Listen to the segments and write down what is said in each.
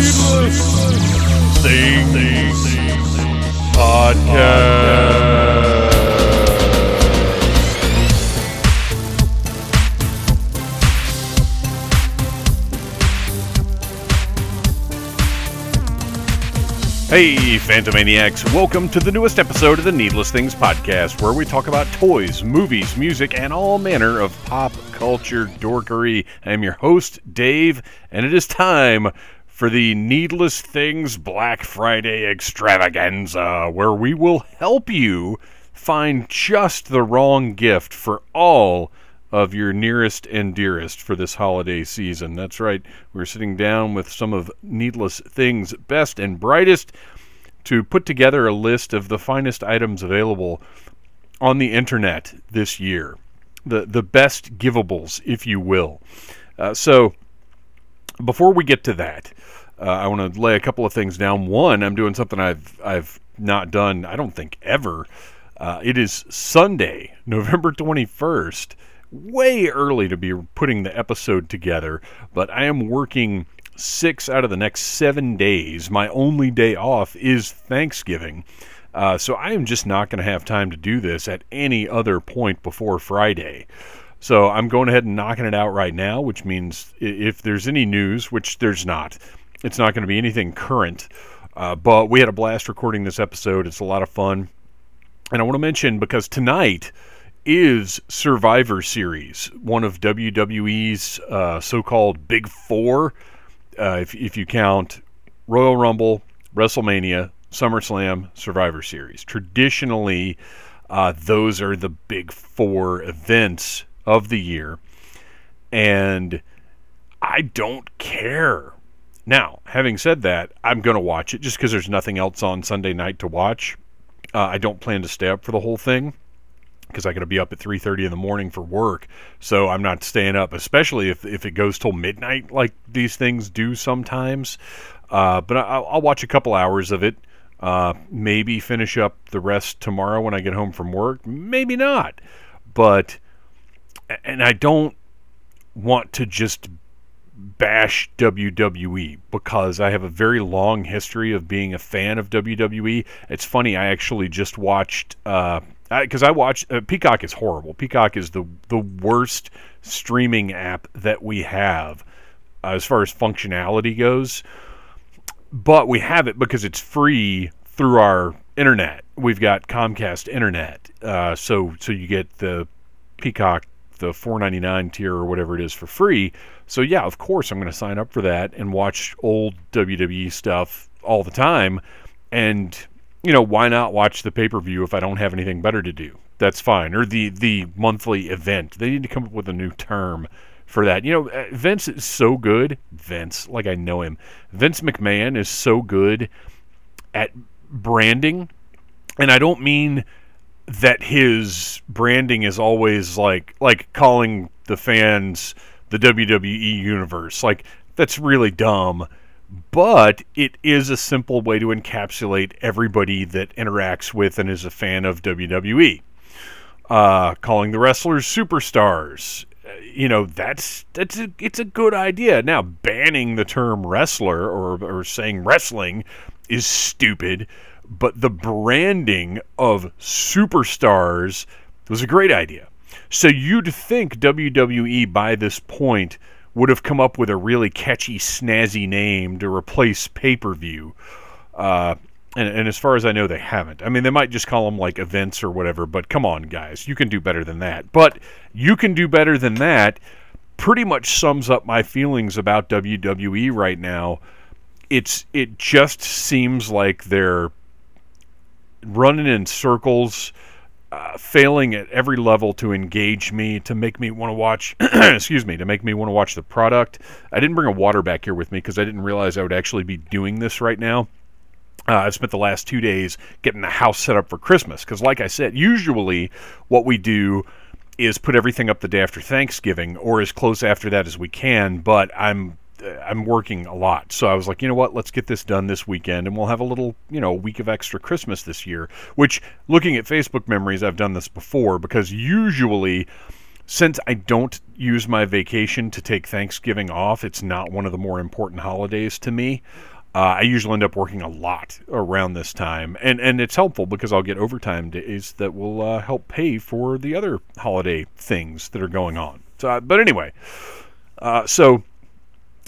Needless, Things, Podcast. Hey, Phantomaniacs, welcome to the newest episode of the Needless Things Podcast, where we talk about toys, movies, music, and all manner of pop culture dorkery. I am your host, Dave, and it is time for the Needless Things Black Friday extravaganza, where we will help you find just the wrong gift for all of your nearest and dearest for this holiday season. That's right, we're sitting down with some of Needless Things' best and brightest to put together a list of the finest items available on the internet this year. The, the best givables, if you will. Uh, so, before we get to that, uh, I want to lay a couple of things down. One, I'm doing something I've I've not done, I don't think ever. Uh, it is Sunday, November 21st. Way early to be putting the episode together, but I am working six out of the next seven days. My only day off is Thanksgiving. Uh, so I am just not going to have time to do this at any other point before Friday. So I'm going ahead and knocking it out right now, which means if there's any news, which there's not, it's not going to be anything current. Uh, but we had a blast recording this episode. It's a lot of fun. And I want to mention because tonight is Survivor Series, one of WWE's uh, so called Big Four, uh, if, if you count Royal Rumble, WrestleMania, SummerSlam, Survivor Series. Traditionally, uh, those are the big four events of the year. And I don't care. Now, having said that, I'm going to watch it just because there's nothing else on Sunday night to watch. Uh, I don't plan to stay up for the whole thing because I got to be up at 3:30 in the morning for work. So I'm not staying up, especially if if it goes till midnight like these things do sometimes. Uh, but I, will watch a couple hours of it. Uh, maybe finish up the rest tomorrow when I get home from work. Maybe not. But and I don't want to just bash WWE because I have a very long history of being a fan of WWE. It's funny, I actually just watched because uh, I, I watched uh, Peacock is horrible. Peacock is the the worst streaming app that we have uh, as far as functionality goes. But we have it because it's free through our internet. We've got Comcast internet, uh, so so you get the Peacock the 4.99 tier or whatever it is for free. So yeah, of course I'm going to sign up for that and watch old WWE stuff all the time. And you know, why not watch the pay-per-view if I don't have anything better to do? That's fine. Or the the monthly event. They need to come up with a new term for that. You know, uh, Vince is so good. Vince, like I know him. Vince McMahon is so good at branding. And I don't mean that his branding is always like like calling the fans the WWE universe. Like that's really dumb, but it is a simple way to encapsulate everybody that interacts with and is a fan of WWE. Uh, calling the wrestlers superstars, uh, you know that's that's a, it's a good idea. Now banning the term wrestler or or saying wrestling is stupid but the branding of superstars was a great idea. So you'd think WWE by this point would have come up with a really catchy, snazzy name to replace pay per view. Uh, and, and, as far as I know, they haven't. I mean, they might just call them like events or whatever, but come on, guys. You can do better than that. But you can do better than that pretty much sums up my feelings about WWE right now. It's it just seems like they're running in circles, uh, failing at every level to engage me, to make me want to watch. excuse me, to make me want to watch the product. I didn't bring a water back here with me because I didn't realize I would actually be doing this right now. Uh, I've spent the last two days getting the house set up for Christmas because, like I said, usually what we do is put everything up the day after Thanksgiving or as close after that as we can. But I'm I'm working a lot. So I was like, you know what? Let's get this done this weekend and we'll have a little, you know, week of extra Christmas this year. Which, looking at Facebook memories, I've done this before because usually since I don't use my vacation to take Thanksgiving off, it's not one of the more important holidays to me. Uh, I usually end up working a lot around this time, and and it's helpful because I'll get overtime days that will uh, help pay for the other holiday things that are going on. So, uh, but anyway, uh, so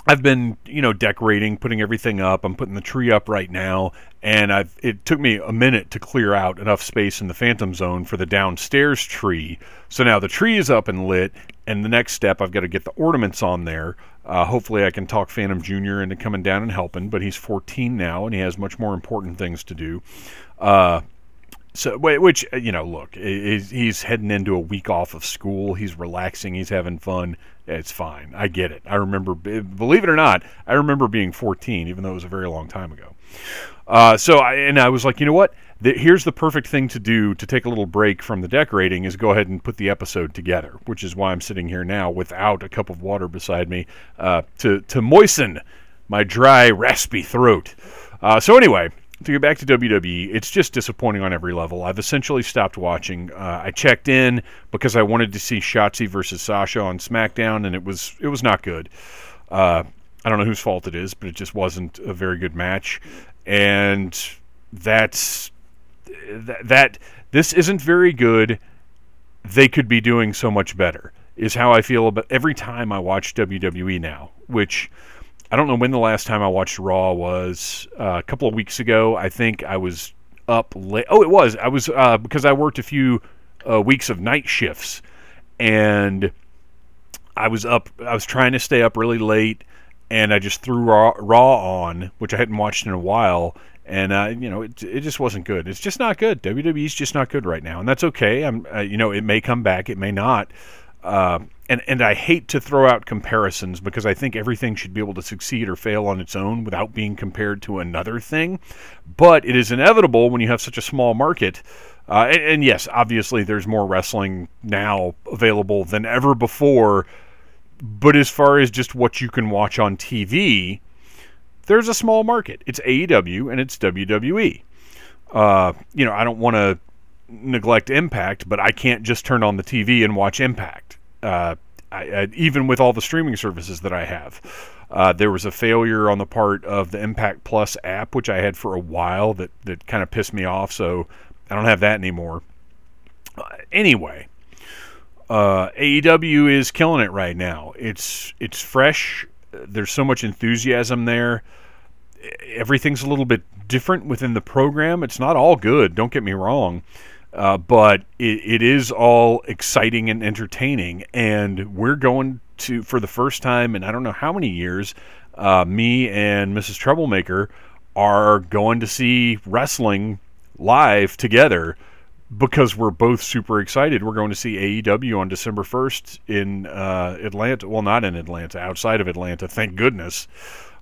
I've been, you know, decorating, putting everything up. I'm putting the tree up right now, and I've it took me a minute to clear out enough space in the phantom zone for the downstairs tree. So now the tree is up and lit, and the next step I've got to get the ornaments on there. Uh, hopefully, I can talk Phantom Junior into coming down and helping, but he's 14 now and he has much more important things to do. Uh, so, which you know, look, he's heading into a week off of school. He's relaxing. He's having fun. It's fine. I get it. I remember, believe it or not, I remember being 14, even though it was a very long time ago. Uh, so, I, and I was like, you know what? The, here's the perfect thing to do to take a little break from the decorating is go ahead and put the episode together, which is why I'm sitting here now without a cup of water beside me uh, to to moisten my dry, raspy throat. Uh, so anyway, to get back to WWE, it's just disappointing on every level. I've essentially stopped watching. Uh, I checked in because I wanted to see Shotzi versus Sasha on SmackDown, and it was it was not good. Uh, I don't know whose fault it is, but it just wasn't a very good match, and that's that, that this isn't very good. They could be doing so much better. Is how I feel about every time I watch WWE now, which I don't know when the last time I watched Raw was. Uh, a couple of weeks ago, I think I was up late. Oh, it was. I was uh, because I worked a few uh, weeks of night shifts, and I was up. I was trying to stay up really late, and I just threw Raw, Raw on, which I hadn't watched in a while, and uh, you know it, it just wasn't good. It's just not good. WWE's just not good right now, and that's okay. I'm uh, you know it may come back, it may not. And and I hate to throw out comparisons because I think everything should be able to succeed or fail on its own without being compared to another thing. But it is inevitable when you have such a small market. Uh, and, and yes, obviously there's more wrestling now available than ever before. But as far as just what you can watch on TV, there's a small market. It's AEW and it's WWE. Uh, you know, I don't want to neglect Impact, but I can't just turn on the TV and watch Impact. Uh, I, I, even with all the streaming services that I have, uh, there was a failure on the part of the Impact Plus app, which I had for a while, that that kind of pissed me off. So I don't have that anymore. Uh, anyway, uh, AEW is killing it right now. It's it's fresh there's so much enthusiasm there. Everything's a little bit different within the program. It's not all good, don't get me wrong, uh, but it, it is all exciting and entertaining. And we're going to, for the first time in I don't know how many years, uh, me and Mrs. Troublemaker are going to see wrestling live together because we're both super excited. We're going to see AEW on December 1st in uh, Atlanta. Well, not in Atlanta, outside of Atlanta. Thank goodness.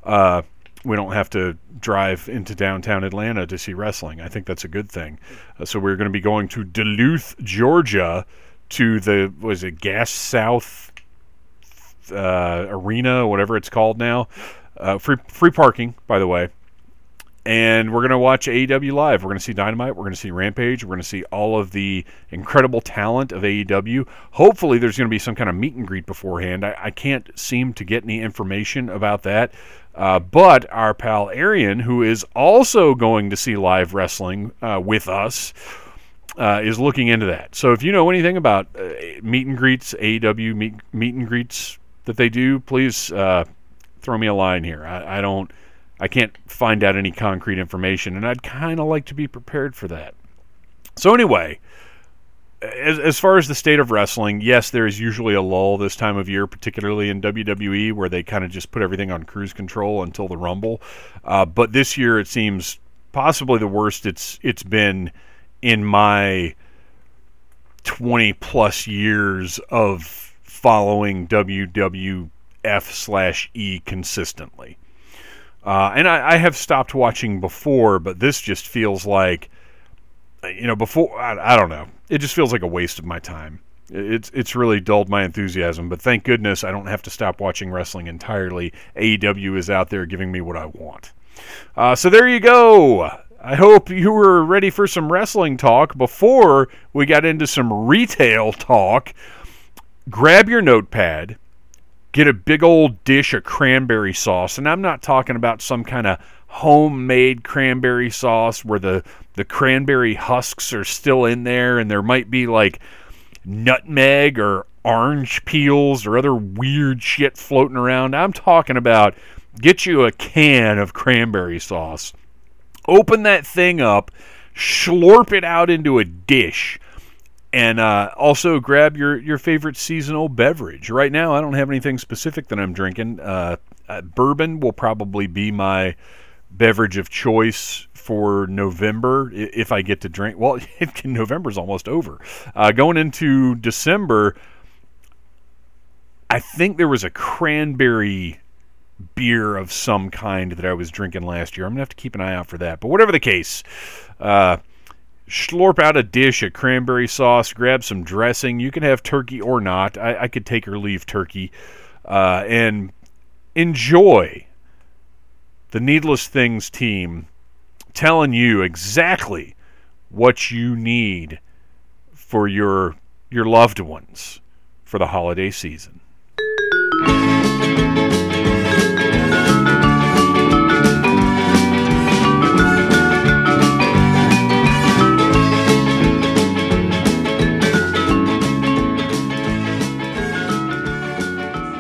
Uh, we don't have to drive into downtown Atlanta to see wrestling. I think that's a good thing. Uh, so we're going to be going to Duluth, Georgia, to the was it Gas South uh, Arena, whatever it's called now. Uh, free free parking, by the way and we're going to watch AEW live. We're going to see Dynamite. We're going to see Rampage. We're going to see all of the incredible talent of AEW. Hopefully, there's going to be some kind of meet and greet beforehand. I, I can't seem to get any information about that. Uh, but our pal Arian, who is also going to see live wrestling uh, with us, uh, is looking into that. So if you know anything about uh, meet and greets, AEW meet, meet and greets that they do, please uh, throw me a line here. I, I don't I can't find out any concrete information, and I'd kind of like to be prepared for that. So, anyway, as, as far as the state of wrestling, yes, there is usually a lull this time of year, particularly in WWE, where they kind of just put everything on cruise control until the Rumble. Uh, but this year, it seems possibly the worst it's it's been in my 20 plus years of following WWF slash E consistently. Uh, and I, I, have stopped watching before, but this just feels like, you know, before I, I, don't know. It just feels like a waste of my time. It's it's really dulled my enthusiasm. But thank goodness I don't have to stop watching wrestling entirely. AEW is out there giving me what I want. Uh, so there you go. I hope you were ready for some wrestling talk before we got into some retail talk. grab your notepad, get a big old dish of cranberry sauce, and I'm not talking about some kind of homemade cranberry sauce where the the cranberry husks are still in there and there might be like nutmeg or orange peels or other weird shit floating around. I'm talking about get you a can of cranberry sauce. Open that thing up, slurp it out into a dish and uh, also grab your your favorite seasonal beverage. Right now, I don't have anything specific that I'm drinking. Uh, uh, bourbon will probably be my beverage of choice for November if I get to drink. Well, November's almost over. Uh, going into December, I think there was a cranberry beer of some kind that I was drinking last year. I'm gonna have to keep an eye out for that. But whatever the case, uh, slurp out a dish of cranberry sauce, grab some dressing. You can have turkey or not. I, I could take or leave turkey, uh, and enjoy the Needless Things team telling you exactly what you need for your your loved ones for the holiday season.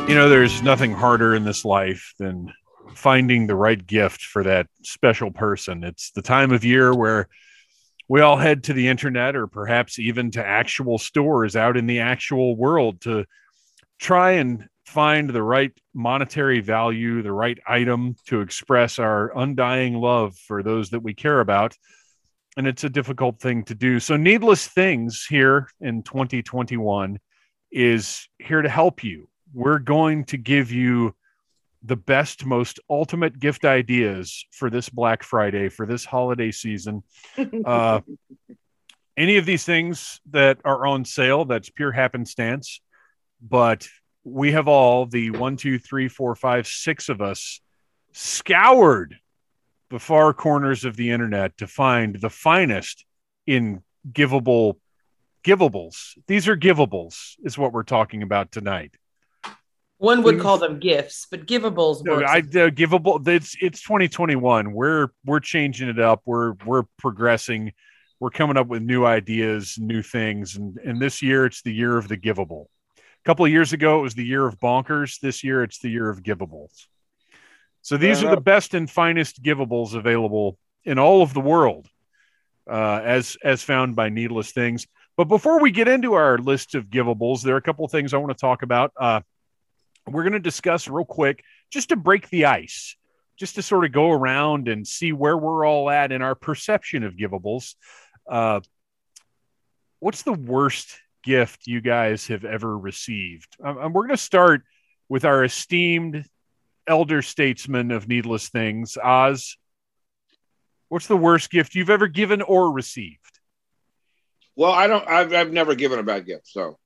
You know, there's nothing harder in this life than finding the right gift for that special person. It's the time of year where we all head to the internet or perhaps even to actual stores out in the actual world to try and find the right monetary value, the right item to express our undying love for those that we care about. And it's a difficult thing to do. So, Needless Things here in 2021 is here to help you we're going to give you the best, most ultimate gift ideas for this Black Friday, for this holiday season. Uh, any of these things that are on sale, that's pure happenstance. But we have all the one, two, three, four, five, six of us scoured the far corners of the internet to find the finest in givable givables. These are givables, is what we're talking about tonight. One would call them gifts, but givables. No, I uh, givable. It's it's 2021. We're we're changing it up. We're we're progressing. We're coming up with new ideas, new things, and and this year it's the year of the givable. A couple of years ago it was the year of bonkers. This year it's the year of givables. So these are the best and finest givables available in all of the world, uh, as as found by Needless Things. But before we get into our list of givables, there are a couple of things I want to talk about. Uh, we're going to discuss real quick just to break the ice, just to sort of go around and see where we're all at in our perception of givables. Uh, what's the worst gift you guys have ever received? Um, we're going to start with our esteemed elder statesman of needless things, Oz. What's the worst gift you've ever given or received? Well, I don't. I've, I've never given a bad gift, so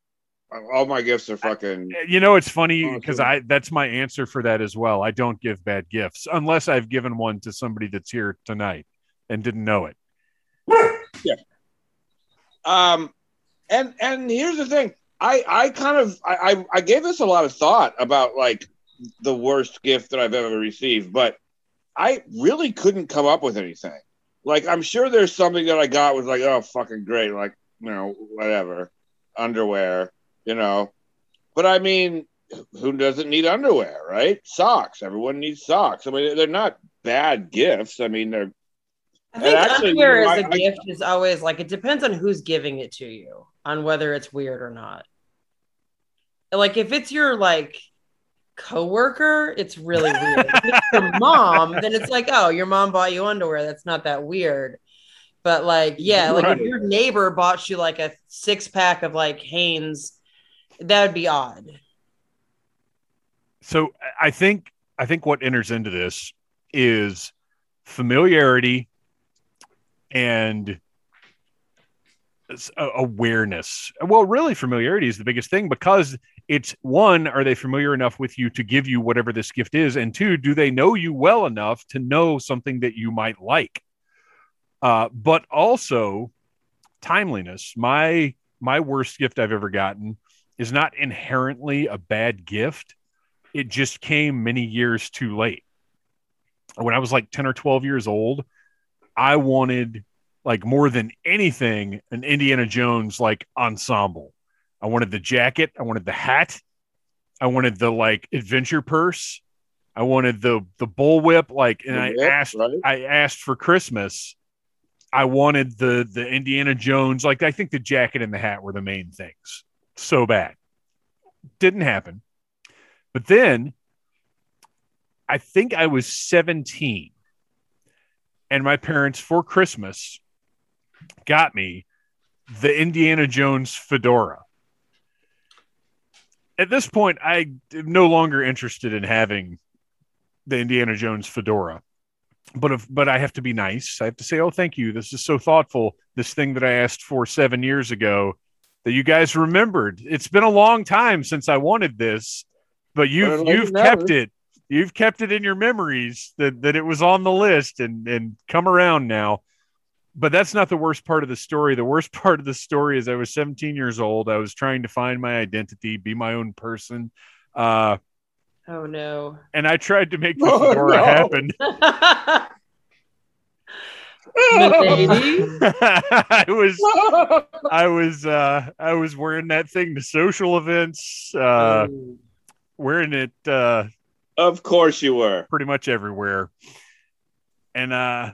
all my gifts are fucking. You know, it's funny because I that's my answer for that as well. I don't give bad gifts unless I've given one to somebody that's here tonight and didn't know it. Yeah. Um, and and here's the thing. I I kind of I I gave this a lot of thought about like the worst gift that I've ever received, but I really couldn't come up with anything. Like I'm sure there's something that I got was like, oh fucking great, like you know whatever underwear you know. But I mean, who doesn't need underwear, right? Socks. Everyone needs socks. I mean, they're not bad gifts. I mean, they're. I think actually, underwear you know, as a gift I, is always like it depends on who's giving it to you, on whether it's weird or not. Like if it's your like coworker, it's really weird. if it's your mom, then it's like, oh, your mom bought you underwear. That's not that weird. But like, yeah, like right. if your neighbor bought you like a six pack of like Hanes that would be odd. So I think I think what enters into this is familiarity and awareness. Well, really, familiarity is the biggest thing because it's one, are they familiar enough with you to give you whatever this gift is? And two, do they know you well enough to know something that you might like? Uh, but also timeliness. My my worst gift I've ever gotten is not inherently a bad gift. It just came many years too late. When I was like 10 or 12 years old, I wanted like more than anything an Indiana Jones like ensemble. I wanted the jacket, I wanted the hat, I wanted the like adventure purse, I wanted the the bullwhip like and I asked right? I asked for Christmas I wanted the the Indiana Jones like I think the jacket and the hat were the main things. So bad. Didn't happen. But then I think I was 17 and my parents for Christmas got me the Indiana Jones fedora. At this point, I am no longer interested in having the Indiana Jones fedora. But if but I have to be nice. I have to say, "Oh, thank you. This is so thoughtful. This thing that I asked for 7 years ago that you guys remembered. It's been a long time since I wanted this, but you've you've kept it. You've kept it in your memories that that it was on the list and and come around now." but that's not the worst part of the story. The worst part of the story is I was 17 years old. I was trying to find my identity, be my own person. Uh, oh no! And I tried to make the oh, fedora no. happen. I was, I was, uh, I was wearing that thing to social events, uh, oh. wearing it. Uh, of course, you were pretty much everywhere, and uh,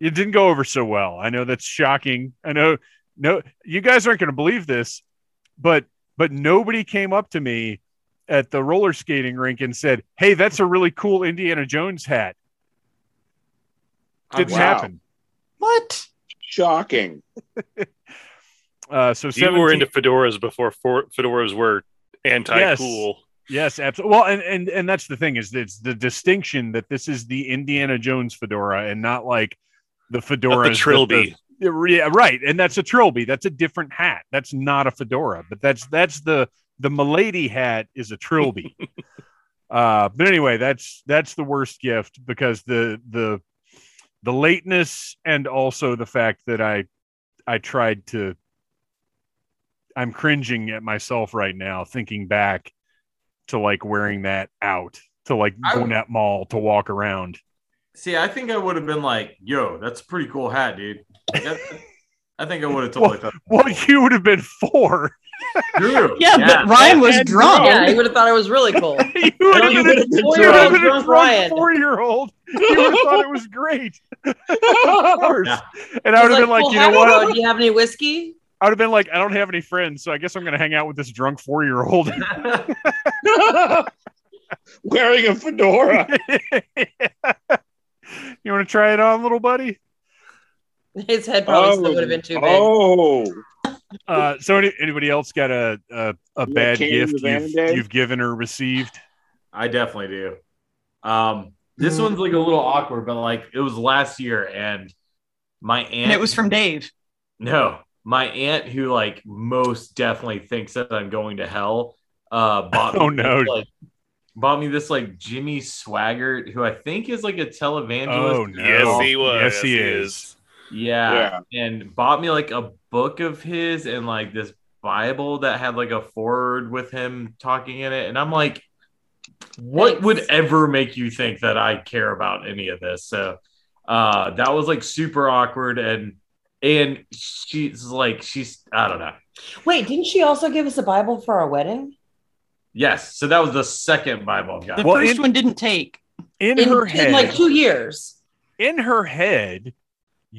it didn't go over so well. I know that's shocking. I know no you guys aren't going to believe this, but but nobody came up to me at the roller skating rink and said, "Hey, that's a really cool Indiana Jones hat." Didn't wow. happen. What? Shocking. uh, so 17... you were into fedoras before for- fedoras were anti-cool. Yes. Yes, absolutely. Well, and, and and that's the thing is it's the distinction that this is the Indiana Jones fedora and not like the fedora, the trilby. The, yeah, right, and that's a trilby. That's a different hat. That's not a fedora, but that's that's the the milady hat is a trilby. uh, but anyway, that's that's the worst gift because the the the lateness and also the fact that I I tried to I'm cringing at myself right now thinking back to like wearing that out to like Gwinnett Mall to walk around. See, I think I would have been like, "Yo, that's a pretty cool hat, dude." I think I would have totally well, Well, you would have been four. Yeah, yeah, but Ryan was drunk. Yeah, he would have thought it was really cool. you would have been, been, been, been drunk four-year-old. You would have thought it was great. of course. Yeah. And I would have been like, you know what? Do you have any whiskey? I would have been like, I don't have any friends, so I guess I'm going to hang out with this drunk four-year-old. Wearing a fedora. You want to try it on, little buddy? His head probably oh, still would have been too big. Oh. Uh, so, any, anybody else got a a, a bad gift you've, you've, given or received? I definitely do. Um, this one's like a little awkward, but like it was last year, and my aunt. And it was from Dave. No, my aunt, who like most definitely thinks that I'm going to hell, uh, bought oh no, like bought me this like Jimmy Swaggart, who I think is like a televangelist. Oh no, yes he was. Yes he is. Yeah. yeah, and bought me like a book of his and like this Bible that had like a forward with him talking in it, and I'm like, what Thanks. would ever make you think that I care about any of this? So uh that was like super awkward and and she's like she's I don't know. Wait, didn't she also give us a Bible for our wedding? Yes. So that was the second Bible The well, first in, one didn't take. In, in her head, in like two years. In her head,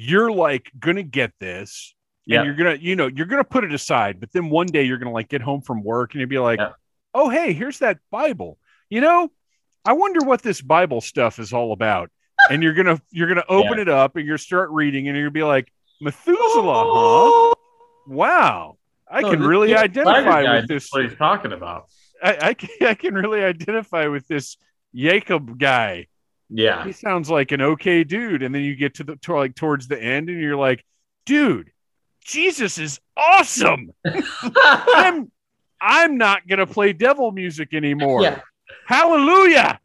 you're like gonna get this. Yeah. And you're gonna, you know, you're gonna put it aside, but then one day you're gonna like get home from work and you'll be like, yeah. oh hey, here's that Bible. You know, I wonder what this Bible stuff is all about. and you're gonna you're gonna open yeah. it up and you're start reading and you're gonna be like, Methuselah, huh? Wow. I can really identify with this. What he's talking about. I, I can, I can really identify with this Jacob guy. Yeah, he sounds like an okay dude, and then you get to the to like towards the end, and you're like, dude, Jesus is awesome. I'm I'm not gonna play devil music anymore. Yeah. Hallelujah.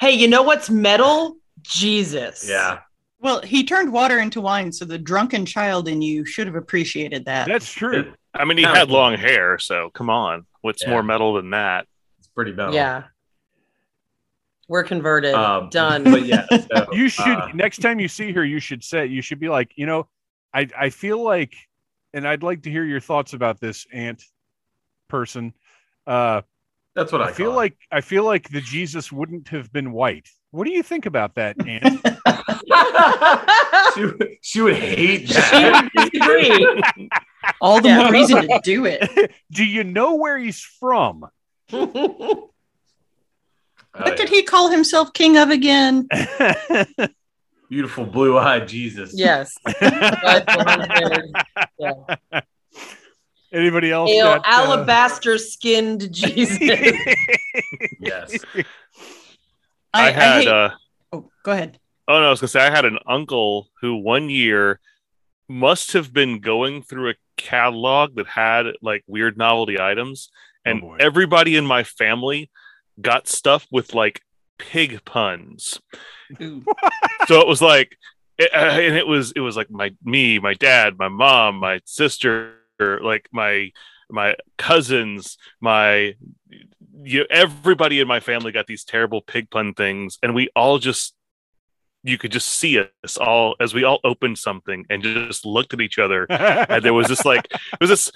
Hey, you know what's metal? Jesus. Yeah. Well, he turned water into wine, so the drunken child in you should have appreciated that. That's true. I mean, he had long hair, so come on. What's Yeah. more metal than that? It's pretty metal. Yeah. We're converted. Um, Done. But yeah, so, You should uh, next time you see her, you should say you should be like, you know, I I feel like, and I'd like to hear your thoughts about this ant person. Uh, that's what I, I feel call it. like I feel like the Jesus wouldn't have been white. What do you think about that, Ant? she, would- she would hate she that. would disagree. All the Yeah. more reason to do it. do you know where he's from? Oh, What yeah. did he call himself king of again? Beautiful blue-eyed Jesus. yes. Yeah. Anybody else? Ale- got, uh, alabaster skinned Jesus. Yes. I, had. hate- uh, oh, go ahead. oh no, I was gonna say I had an uncle who one year must have been going through a catalog that had like weird novelty items, and boy. everybody in my family got stuff with like pig puns. So it was like it, uh, and it was it was like my me my dad my mom my sister like my my cousins my you everybody in my family got these terrible pig pun things and we all just you could just see us all as we all opened something and just looked at each other and there was this like it was this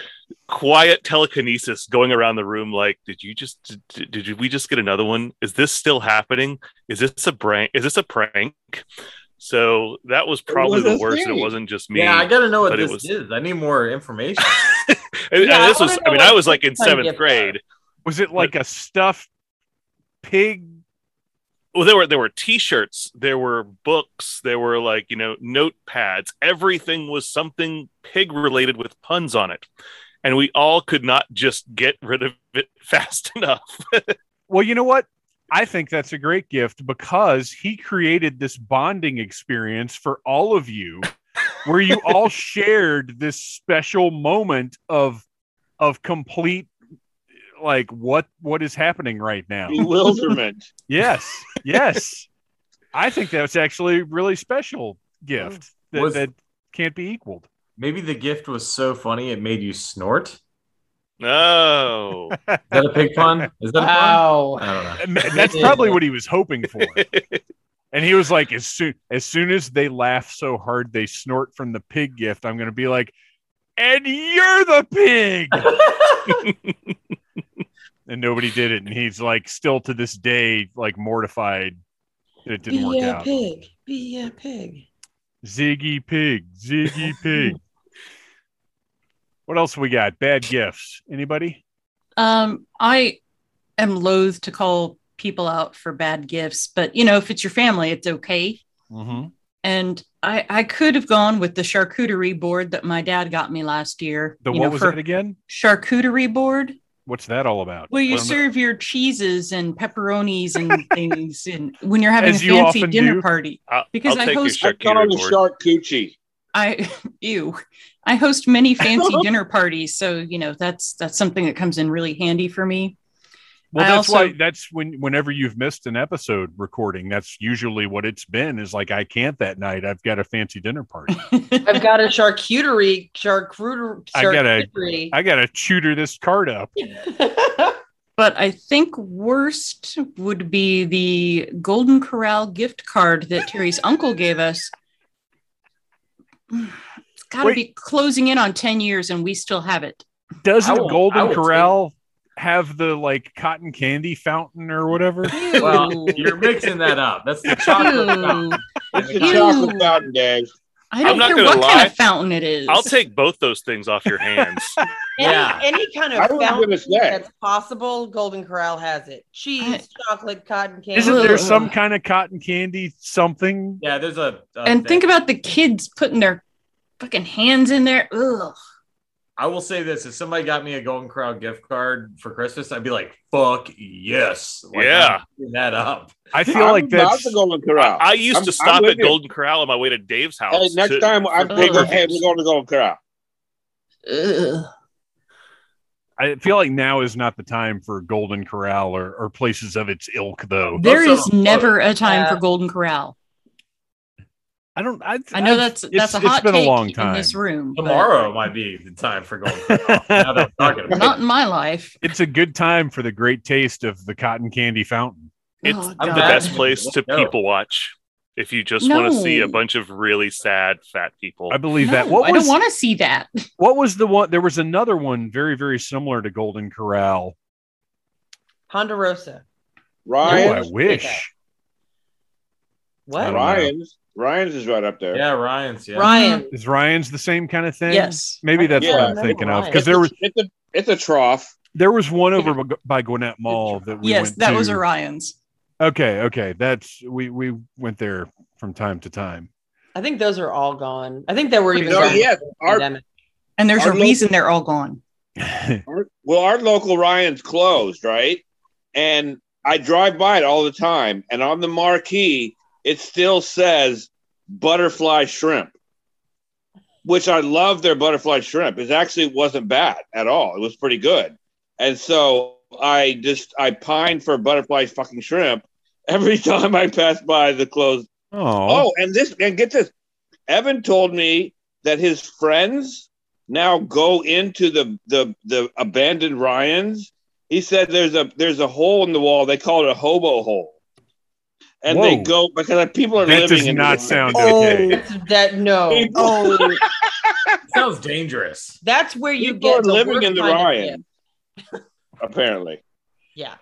quiet telekinesis going around the room like did you just did, did we just get another one is this still happening is this a prank is this a prank so that was probably was the worst and it wasn't just me Yeah, I gotta know what it this was- is. I need more information. and, and Yeah, I this was i mean i was like in seventh gifts are. grade Was it like a stuffed pig? Well there were there were t-shirts there were books there were like you know notepads. Everything was something pig related with puns on it. And we all could not just get rid of it fast enough. Well, you know what? I think that's a great gift because he created this bonding experience for all of you where you all shared this special moment of of complete like what what is happening right now. Bewilderment. Yes. Yes. I think that's actually a really special gift that, Was- that can't be equaled. Maybe the gift was so funny it made you snort. no Is that a pig pun? Is that a pun? I don't know. That's probably what he was hoping for. And he was like, as soon as soon as they laugh so hard they snort from the pig gift, I'm gonna be like, and you're the pig. And nobody did it. And he's like still to this day, like mortified that it didn't Be work a out. pig. Be a pig. Ziggy pig, Ziggy pig. what else we got? Bad gifts. Anybody? Um, I am loath to call people out for bad gifts, but you know, if it's your family, it's okay. Mm-hmm. And I, I could have gone with the charcuterie board that my dad got me last year. The you what know, was for it again? charcuterie board. What's that all about? Well, you What serve your cheeses and pepperonis and things, and when you're having As a you fancy dinner do. party. I'll, Because I'll I host- your I call it a shark coochie. I ew. I host many fancy dinner parties, so you know that's that's something that comes in really handy for me. Well, I that's also- why that's when whenever you've missed an episode recording, that's usually what it's been. Is like I can't that night. I've got a fancy dinner party. I've got a charcuterie, charcuterie, I gotta- charcuterie. I gotta tutor this card up. but I think worst would be the Golden Corral gift card that Terry's uncle gave us. It's got to Wait. be closing in on 10 years and we still have it. Doesn't will- Golden will Corral have the like cotton candy fountain or whatever? Well, you're mixing that up. That's the chocolate. Fountain. It's the Ew. chocolate fountain, Dave. I don't not care gonna what kind lie. of fountain it is. I'll take both those things off your hands. Any, Yeah. any kind of fountain gonna that's possible, Golden Corral has it. Cheese, chocolate, cotton candy. Isn't there some kind of cotton candy something? Yeah, there's a. a and thing. think about the kids putting their fucking hands in there. Ugh. I will say this: if somebody got me a Golden Corral gift card for Christmas, I'd be like, "Fuck yes!" Like, Yeah. I'm picking that up. I feel I'm like about that's to Golden Corral. I used I'm- to stop at you. Golden Corral on my way to Dave's house. Hey, next to- time I'm for taking Ugh. hey, we're going to Golden Corral. Ugh. I feel like now is not the time for Golden Corral or, or places of its ilk though. There Also- is never a time Yeah. for Golden Corral. I don't. I, I know that's it's- that's a it's hot been a take long in time. this room. but Tomorrow might be the time for Golden Corral. now that we're talking about Not in my life. It's a good time for the great taste of the cotton candy fountain. Oh, it's Oh, the best place to people watch if you just want to see a bunch of really sad fat people. I believe No, that. What I was don't want to see that. what was the one? There was another one very very similar to Golden Corral. Ponderosa. Oh, Ryan, I wish. What? I don't know. Ryan's, Ryan's is right up there. Yeah, Ryan's. Yeah. Ryan. Is Ryan's the same kind of thing? Yes. Maybe that's Yeah. what I'm Remember thinking of because there was it's a it's a trough. there was one over by- by Gwinnett Mall that we yes, went that to. was Orion's. Okay, okay, that's we we went there from time to time. I think those are all gone. I think they were even No, gone yeah, before the our, pandemic. And there's Our a local- reason they're all gone. our well, our local Ryan's closed, right? And I drive by it all the time, and on the marquee, it still says butterfly shrimp, which I love their butterfly shrimp. It actually wasn't bad at all. It was pretty good. And so I just I pine for butterfly fucking shrimp every time I pass by the closed oh, Oh, and this and get this. Evan told me that his friends now go into the the the abandoned Ryans. He said there's a there's a hole in the wall. They call it a hobo hole. And they go because people are that living does in not the- sound Oh, okay. that no. Oh, Sounds dangerous. that's where you People are get the living in the kind Ryan. Apparently, Yeah.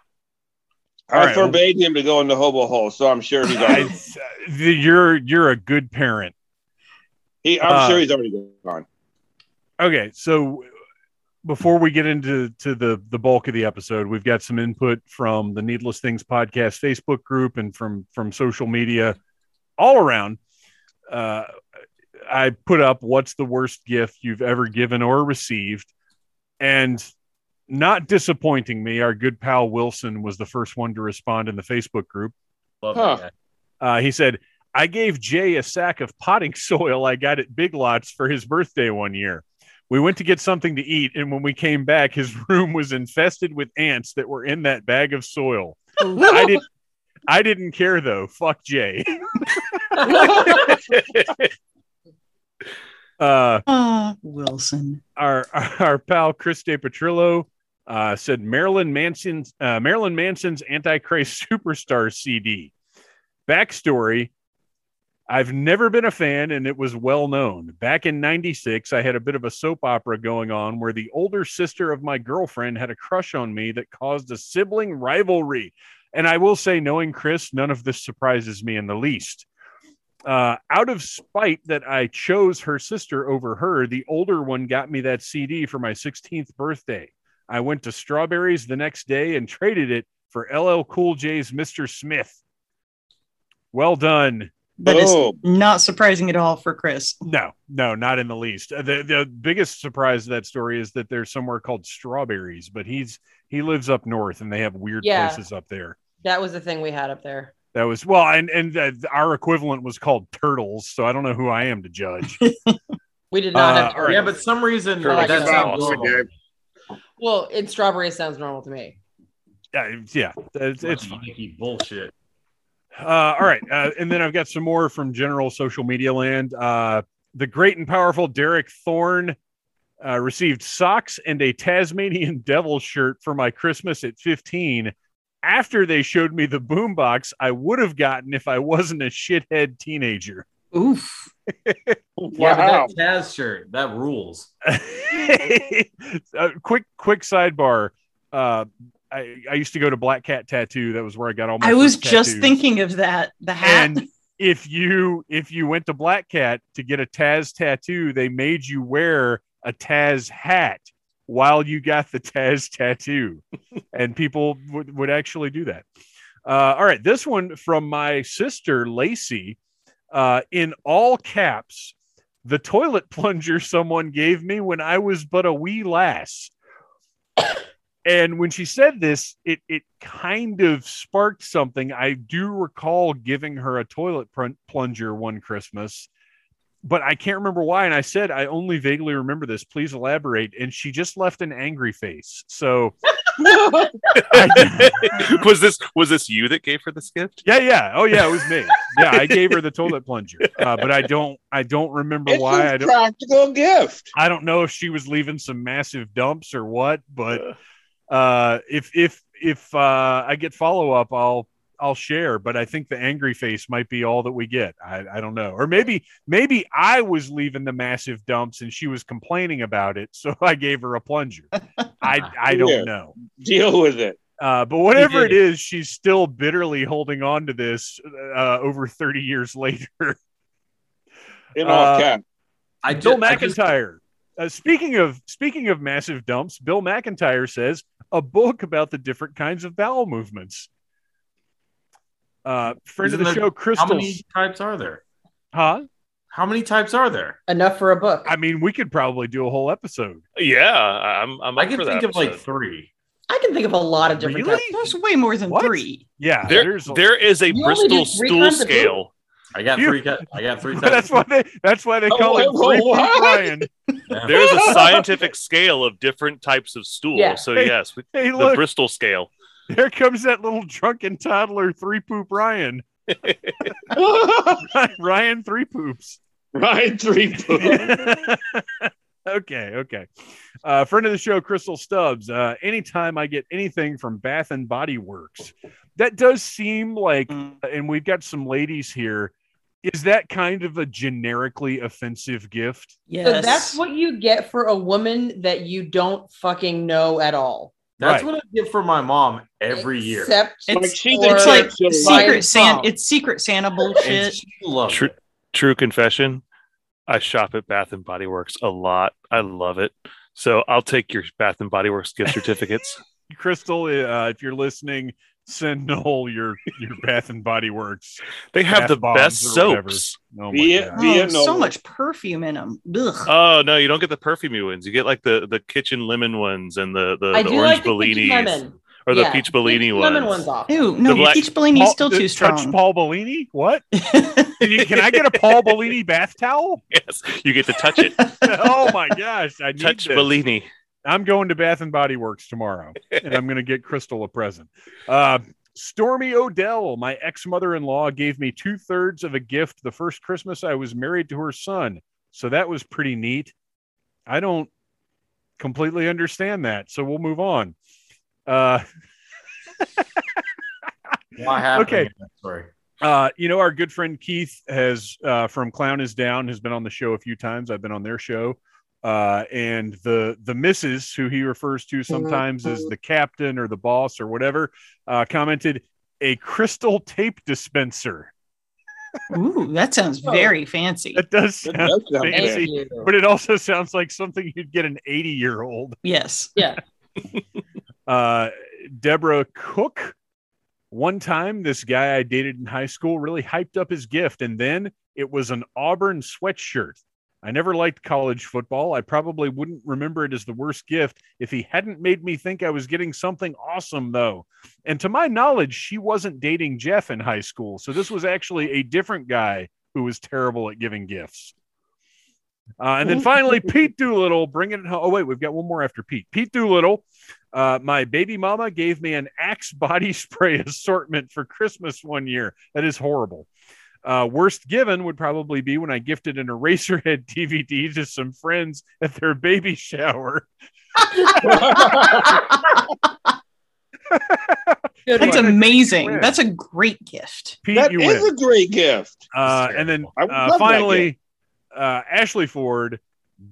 All I right, well- forbade him to go in the hobo hole, so I'm sure he's I, already, the, you're you're a good parent. he, I'm uh, sure he's already gone. Okay, so before we get into to the the bulk of the episode, we've got some input from the Needless Things podcast Facebook group and from from social media all around. Uh, I put up what's the worst gift you've ever given or received, and not disappointing me, our good pal Wilson was the first one to respond in the Facebook group. Love Huh. that. Uh, he said, I gave Jay a sack of potting soil I got at Big Lots for his birthday one year. We went to get something to eat, and when we came back, his room was infested with ants that were in that bag of soil. I didn't. I didn't care though. Fuck Jay. uh, Ah, Wilson. our our pal Chris De Petrillo uh, said Marilyn Manson's uh, Marilyn Manson's Antichrist Superstar CD. Backstory: I've never been a fan, and it was well known. Back in '96, I had a bit of a soap opera going on where the older sister of my girlfriend had a crush on me that caused a sibling rivalry. And I will say, knowing Chris, none of this surprises me in the least. Uh, out of spite that I chose her sister over her, the older one got me that CD for my 16th birthday. I went to Strawberries the next day and traded it for LL Cool J's Mr. Smith. Well done. That is Oh. not surprising at all for Chris. No, no, not in the least. Uh, The the biggest surprise of that story is that there's somewhere called Strawberries, but he's he lives up north and they have weird Yeah. places up there. That was the thing we had up there. That was well, and and uh, our equivalent was called Turtles, so I don't know who I am to judge. We did not Uh, have all right. Yeah, but some reason I like that that. sounds Awesome, normal. Well, in strawberry sounds normal to me. Uh, yeah, it's, it's fine. Bullshit. Uh, all right, uh, and then I've got some more from general social media land. Uh, the great and powerful Derek Thorne uh, received socks and a Tasmanian Devil shirt for my Christmas at 15. After they showed me the boombox, I would have gotten if I wasn't a shithead teenager. Oof. Yeah, Wow. but that Taz shirt, that rules. uh, quick, quick sidebar. Uh, I, I used to go to Black Cat Tattoo. That was where I got all my. I was just tattoos. thinking of that. The hat. And if you if you went to Black Cat to get a Taz tattoo, they made you wear a Taz hat while you got the Taz tattoo, and people would, would actually do that. Uh, all right, this one from my sister Lacey, uh, in all caps, the toilet plunger someone gave me when I was but a wee lass. And when she said this, it it kind of sparked something. I do recall giving her a toilet pr- plunger one Christmas, but I can't remember why. And I said I only vaguely remember this. Please elaborate. And she just left an angry face. So was this was this you that gave her this gift? yeah, yeah, oh yeah, it was me. yeah, I gave her the toilet plunger, uh, but I don't. I don't remember It's why. I a don't. practical gift. I don't know if she was leaving some massive dumps or what, but uh, if if if uh, I get follow up, I'll I'll share. But I think the angry face might be all that we get. I, I don't know, or maybe maybe I was leaving the massive dumps and she was complaining about it, so I gave her a plunger. I I don't know. Deal with it. Uh, but whatever it is, she's still bitterly holding on to this uh, over 30 years later. In all Uh, caps. I Bill just, I just- McIntyre. Uh, speaking of speaking of massive dumps, Bill McIntyre says a book about the different kinds of bowel movements. Uh, friend of Isn't the there- show, Crystal. how many types are there? Huh? How many types are there? Enough for a book. I mean, we could probably do a whole episode. Yeah, I'm. I'm I can for think that of like three. I can think of a lot of different Really? types. There's way more than What? three. Yeah, There, there's a- there is a You Bristol stool kinds of scale. I got Phew. three. I got three types. that's why they that's why they call Oh, it oh, three what? poop Ryan. Yeah. There's a scientific scale of different types of stool. Yeah. So Hey, yes, Hey, the look, Bristol scale. there comes that little drunken toddler three poop Ryan. Ryan three poops. Ryan three poops. okay, okay. Uh, friend of the show, Crystal Stubbs. Uh, anytime I get anything from Bath and Body Works, that does seem like, and we've got some ladies here. Is that kind of a generically offensive gift? Yes. So that's what you get for a woman that you don't fucking know at all. That's Right. what I get for my mom every year. Except It's- Like she's it's like secret Santa. It's secret Santa bullshit. True, true confession. I shop at Bath and Body Works a lot. I love it. So I'll take your Bath and Body Works gift certificates. Crystal, uh, if you're listening, send Noel your your Bath and Body Works. They have Bath the best soaps. Oh my Be God. Oh, so much perfume in them. Ugh. Oh no, you don't get the perfume ones. You get like the the kitchen lemon ones and the the, the orange like bellinis lemon. or the Yeah, peach bellini peach ones. Lemon ones off. Ew, no, black- peach Bellini's Paul- still too Touch strong. Paul Bellini? What? Can, you, can I get a Paul Bellini bath towel? Yes, you get to touch it. Oh my gosh! I need touch this. Bellini. I'm going to Bath and Body Works tomorrow, and I'm going to get Crystal a present. Uh, Stormy Odell, my ex mother in law, gave me two thirds of a gift the first Christmas I was married to her son. So that was pretty neat. I don't completely understand that. So we'll move on. Uh, Okay. story? uh, you know, our good friend Keith has uh, from Clown is Down has been on the show a few times. I've been on their show. Uh, and the the missus, who he refers to sometimes as the captain or the boss or whatever, uh, commented a crystal tape dispenser. Ooh, that sounds very fancy. That does That sound does sound fancy, but it also sounds like something you'd get an 80 year old. Yes. Yeah. uh, Deborah Cook. One time, this guy I dated in high school really hyped up his gift, and then it was an Auburn sweatshirt. I never liked college football. I probably wouldn't remember it as the worst gift if he hadn't made me think I was getting something awesome, though. And to my knowledge, she wasn't dating Jeff in high school. So this was actually a different guy who was terrible at giving gifts. Uh, and then finally, Pete Doolittle bringing it home. Oh, wait, we've got one more after Pete. Pete Doolittle uh, my baby mama gave me an Axe body spray assortment for Christmas one year. That is horrible. Uh, worst given would probably be when I gifted an Eraserhead DVD to some friends at their baby shower. That's one. amazing. Yeah. That's a great gift. Pete, That you is win. a great gift. Uh, and then I would love uh, finally, uh, Ashley Ford,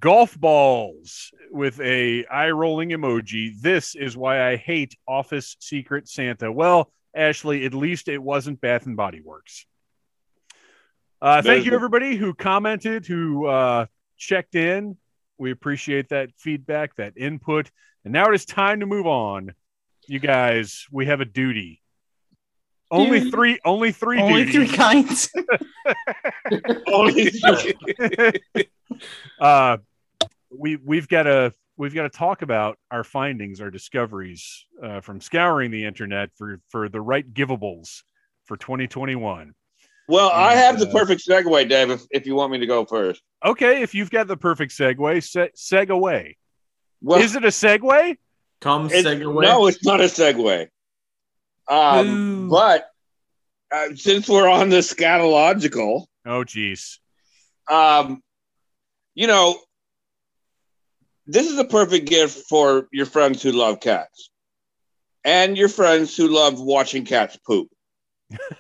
golf balls with a eye rolling emoji. This is why I hate Office Secret Santa. Well, Ashley, at least it wasn't Bath and Body Works. Uh, thank you, everybody who commented, who uh, checked in. We appreciate that feedback, that input. And now it is time to move on. You guys, we have a duty. Only Duty. three, only three Only duties. three kinds. Only uh, we we've got to we've got to talk about our findings, our discoveries uh, from scouring the internet for for the right givables for 2021. Well, I have the Uh, perfect segue, Dave. If, if you want me to go first. Okay, if you've got the perfect segue, se- seg away. Well, Is it a segue? Come it's- segue. no, it's not a segue. Um, but uh, since we're on the scatological, Oh, geez. um, you know, this is a perfect gift for your friends who love cats and your friends who love watching cats poop.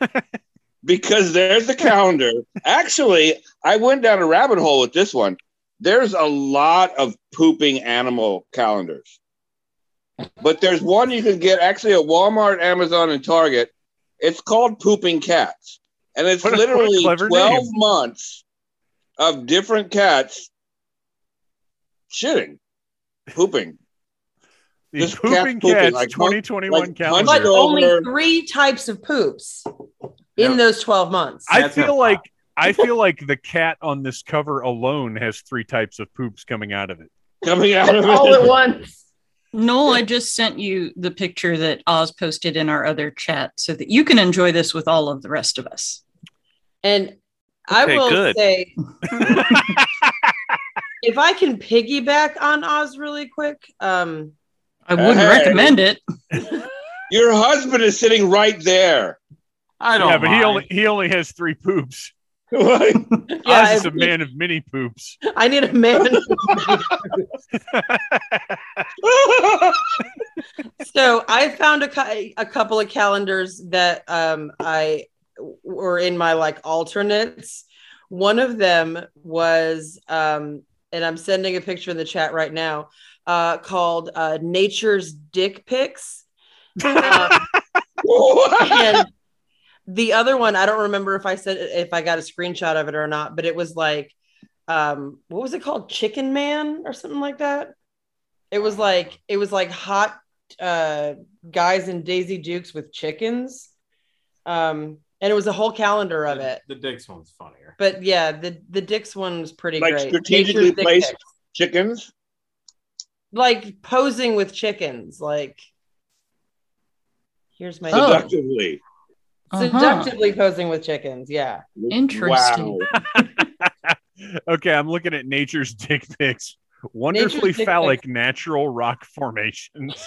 because there's the calendar. Actually, I went down a rabbit hole with this one. There's a lot of pooping animal calendars. But there's one you can get actually at Walmart, Amazon, and Target. It's called Pooping Cats. And it's What a- what a literally 12 name. months of different cats shitting, pooping. The This cat's Pooping pooping, Cats like, 2021 like, calendar. But Under- only three types of poops in Yep. those 12 months. I Cats have feel like. I feel like the cat on this cover alone has three types of poops coming out of it. Coming out of it All at once. Noel, I just sent you the picture that Oz posted in our other chat so that you can enjoy this with all of the rest of us. And I Okay, will good. say, if I can piggyback on Oz really quick, um, I wouldn't Hey. recommend it. Your husband is sitting right there. I don't. yeah, but he only he only has three poops. Like, yeah, Oz is a man of many poops. I need a man. so I found a, a couple of calendars that um, I were in my like alternates. One of them was, um, and I'm sending a picture in the chat right now, uh, called uh, Nature's Dick Pics. Um, and the other one, I don't remember if I said if I got a screenshot of it or not, but it was like, um, what was it called? Chicken Man or something like that. It was like it was like hot uh, guys in Daisy Dukes with chickens, um, and it was a whole calendar of it. The Dix one's funnier. But yeah, the the Dix one was pretty like great. strategically Nature's Dick placed Pics. chickens. like posing with chickens. Like, here's my Oh. Seductively. Uh-huh. posing with chickens. Yeah. Interesting. Wow. okay, I'm looking at nature's dick pics. Wonderfully Nature's dick phallic natural rock formations.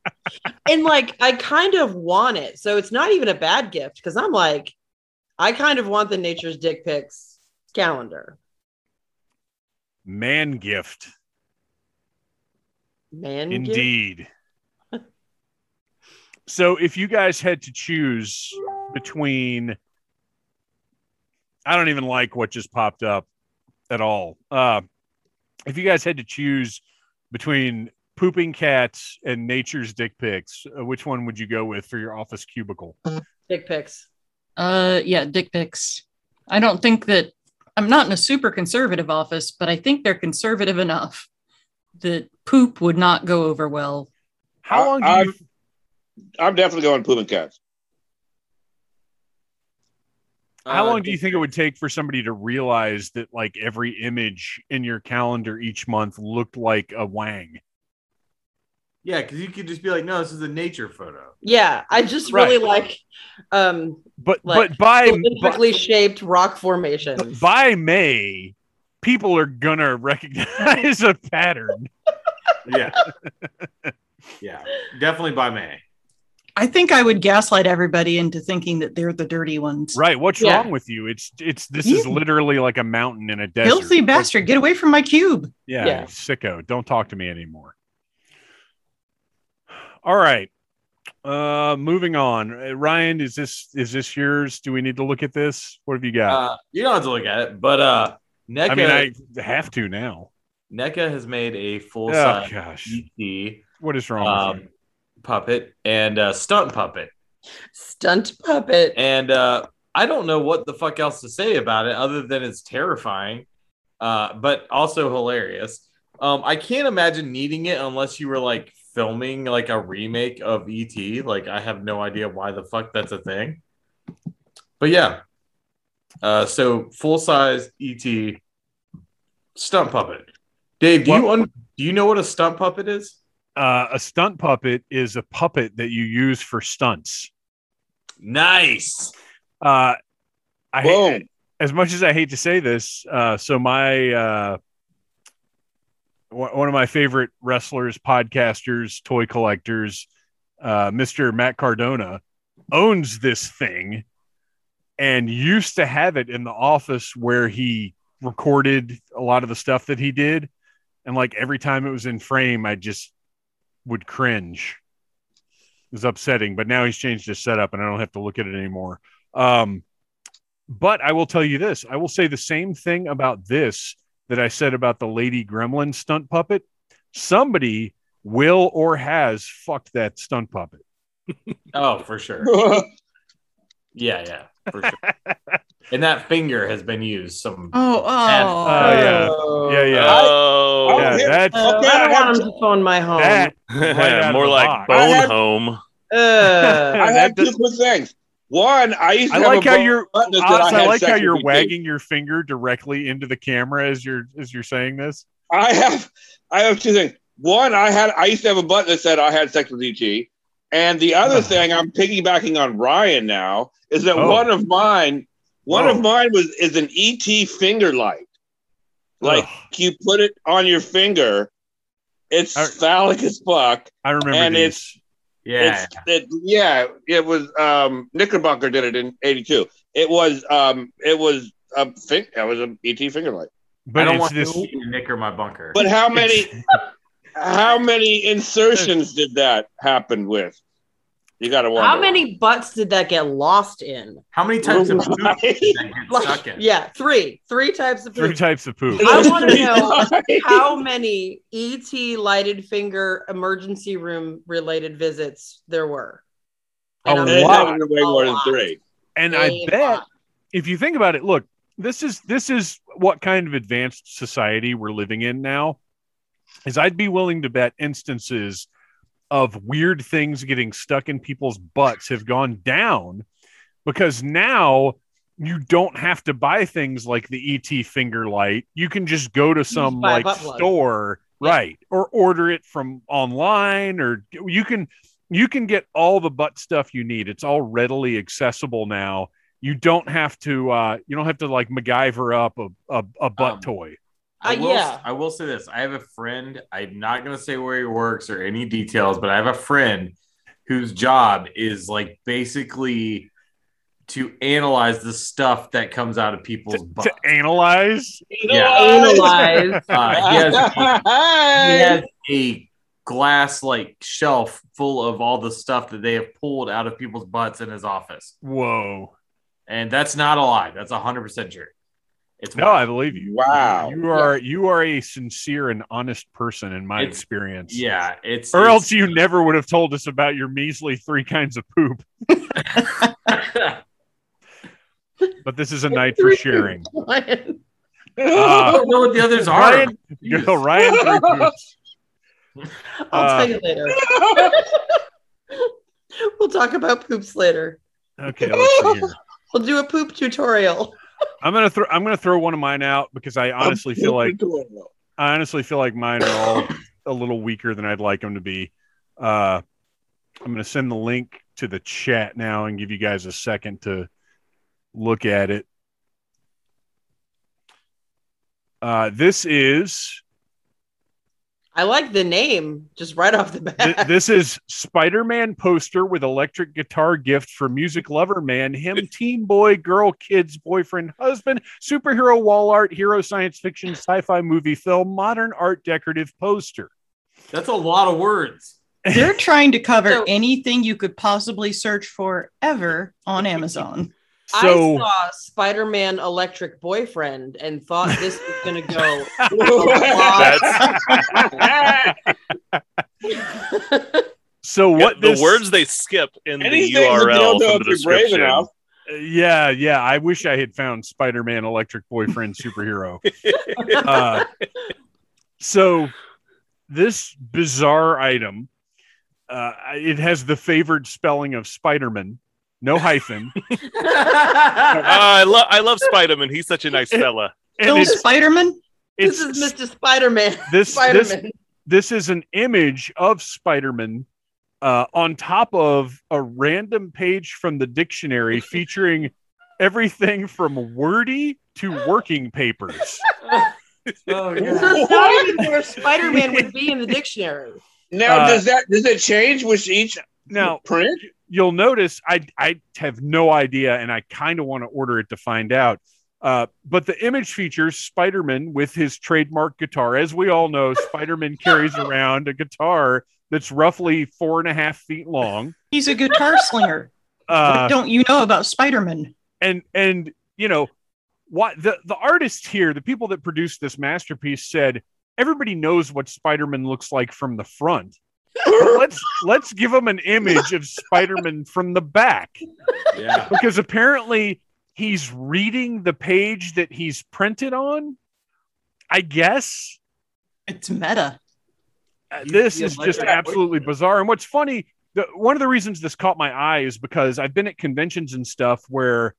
and like I kind of want it. So it's not even a bad gift because I'm like, I kind of want the nature's dick pics calendar. Man gift. Man, gift? Indeed. so if you guys had to choose between I don't even like what just popped up at all. Uh if you guys had to choose between pooping cats and nature's dick pics, uh, which one would you go with for your office cubicle? dick pics. Uh, yeah, dick pics. I don't think that I'm not in a super conservative office, but I think they're conservative enough that poop would not go over well. How long do I'm- you I'm definitely going pooping cats. How Uh, long do you think it would take for somebody to realize that like every image in your calendar each month looked like a wang? Yeah, because you could just be like, no, this is a nature photo. Yeah, I just Right. really like um But like but by, by cylindrically shaped rock formations. by May, people are gonna recognize a pattern. Yeah. yeah. Definitely by May. I think I would gaslight everybody into thinking that they're the dirty ones. Right? What's Yeah. wrong with you? It's it's this is literally like a mountain in a desert. Filthy bastard, get away from my cube. Yeah, Yeah. sicko. Don't talk to me anymore. All right. Uh moving on. Uh, Ryan, is this is this yours? Do we need to look at this? What have you got? Uh, you don't have to look at it, but uh, NECA, I mean, I have to now. NECA has made a full Oh size gosh, ET what is wrong with um, puppet and uh, stunt puppet. Stunt puppet. And uh, I don't know what the fuck else to say about it other than it's terrifying, uh, but also hilarious. Um, I can't imagine needing it unless you were like filming like a remake of ET. Like, I have no idea why the fuck that's a thing. But yeah. Uh, so full size ET stunt puppet. Dave, do you un- do you know what a stunt puppet is? You? Uh, a stunt puppet is a puppet that you use for stunts. Nice. Uh, I Boom. hate, as much as I hate to say this. Uh, so my uh, one one of my favorite wrestlers, podcasters, toy collectors, uh, Mr. Matt Cardona, owns this thing and used to have it in the office where he recorded a lot of the stuff that he did. And like every time it was in frame, I just would cringe. It was upsetting, but now he's changed his setup and I don't have to look at it anymore. Um, but I will tell you this I will say the same thing about this that I said about the Lady Gremlin stunt puppet. Somebody will or has fucked that stunt puppet. Oh, for sure. Yeah, yeah, for sure. and that finger has been used some. Oh, oh, Oh, yeah. Yeah, yeah. Oh, yeah, here- that's Uh, Okay, I don't have want him to phone my home. that. right more like box. bone I had- home. Ugh. I that have two quick things. One, I used to I have like a how button you're that said Oz, I had like how you're with ET. wagging your finger directly into the camera as you're as you're saying this. I have I have two things. One, I had I used to have a button that said I had sex with ET. And the other thing I'm piggybacking on Ryan now is that Oh. one of mine one Whoa. of mine was is an ET finger light. Like Ugh, you put it on your finger, it's I- phallic as fuck. I remember and these. Yeah, It's, it, yeah, it was um Knickerbocker did it in '82. It was um it was a fin- it was an ET finger light. but I don't it's want this. to knicker my bunker. But how many how many insertions did that happen with? You got to wonder. How many butts did that get lost in? How many types of poop did Right. that get Like, stuck in? yeah, three. Three types of Three types of poop. I want to know how many ET lighted finger emergency room related visits there were. A I'm lot. had to be way more than lot. three. And I A bet lot. if you think about it, look, this is this is what kind of advanced society we're living in now. Is I'd be willing to bet instances of weird things getting stuck in people's butts have gone down because now you don't have to buy things like the ET finger light. You can just go to some like store, Yeah. right, or order it from online, or you can you can get all the butt stuff you need. It's all readily accessible now. You don't have to uh, you don't have to like MacGyver up a a, a butt Um, toy. I will, yeah. I will say this. I have a friend. I'm not going to say where he works or any details, but I have a friend whose job is like basically to analyze the stuff that comes out of people's To, butts. to analyze. Yeah. Analyze. Uh, he, has, he has a glass like shelf full of all the stuff that they have pulled out of people's butts in his office. Whoa. And that's not a lie. That's 100% true. It's No, I believe you. Wow. You are you are a sincere and honest person in my It's- experience. yeah, it's Or it's- else you never would have told us about your measly three kinds of poop. But this is a night for sharing. I Uh, don't know what the others are. Ryan, go Ryan three poops. I'll Uh, tell you later. we'll talk about poops later. Okay, let's see here. We'll do a poop tutorial. I'm gonna throw I'm gonna throw one of mine out because I honestly feel like I honestly feel like mine are all a little weaker than I'd like them to be. Uh, I'm going to send the link to the chat now and give you guys a second to look at it. Uh, this is I like the name just right off the bat. th- this is Spider-Man poster with electric guitar gift for music lover man, him teen boy, girl, kids, boyfriend, husband, superhero wall art, hero science fiction, sci-fi movie film, modern art decorative poster. That's a lot of words. They're trying to cover So- anything you could possibly search for ever on Amazon. So I saw Spider Man Electric Boyfriend and thought this was going to go. so Yeah, what the this- words they skip in the URL dildo from the you're brave description. Yeah, yeah. I wish I had found Spider-Man Electric Boyfriend superhero. uh, so this bizarre item, uh, it has the favored spelling of Spider-Man, no hyphen, Ah, I love I love Spider-Man. He's such a nice fella. and Bill it's, Spiderman? this is Mr. Spider Man. this Spider this Man. this is an image of Spider-Man uh, on top of a random page from the dictionary featuring everything from wordy to working papers. Oh, So God. not even where Spider Man would be in the dictionary. Now, Uh, does that does it change with each Now, print? You'll notice I I have no idea, and I kind of want to order it to find out. Uh, but the image features Spider-Man with his trademark guitar. As we all know, Spider-Man carries around a guitar that's roughly four and a half feet long. He's a guitar slinger. Uh, what don't you know about Spider-Man? and and you know what the the artists here the people that produced this masterpiece said everybody knows what spider-man looks like from the front But let's let's give him an image of spider-man from the back Yeah. because apparently he's reading the page that he's printed on i guess It's meta. Uh, this is just absolutely bizarre. And what's funny, the, one of the reasons this caught my eye is because I've been at conventions and stuff where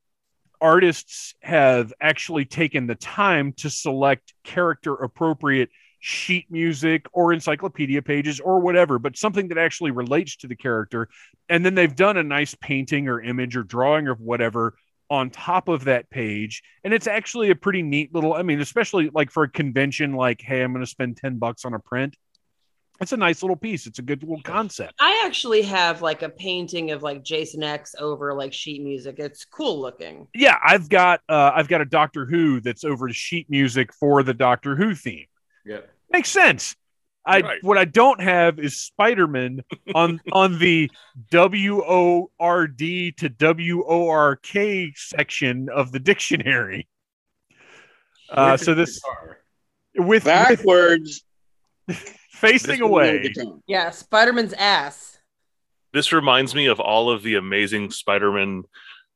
artists have actually taken the time to select character appropriate sheet music or encyclopedia pages or whatever, but something that actually relates to the character. And then they've done a nice painting or image or drawing or whatever on top of that page. And it's actually a pretty neat little, I mean, especially like for a convention, like, hey, I'm going to spend 10 bucks on a print. It's a nice little piece. It's a good little concept. I actually have like a painting of like Jason X over like sheet music. It's cool looking. Yeah, I've got uh, I've got a Doctor Who that's over to sheet music for the Doctor Who theme. Yeah. Makes sense. I Right. what I don't have is Spider-Man on on the W O R D to W O R K section of the dictionary. Uh, so this guitar. with, with Backwards. facing away. Yeah, Spider-Man's ass. this reminds me of all of the amazing Spider-Man,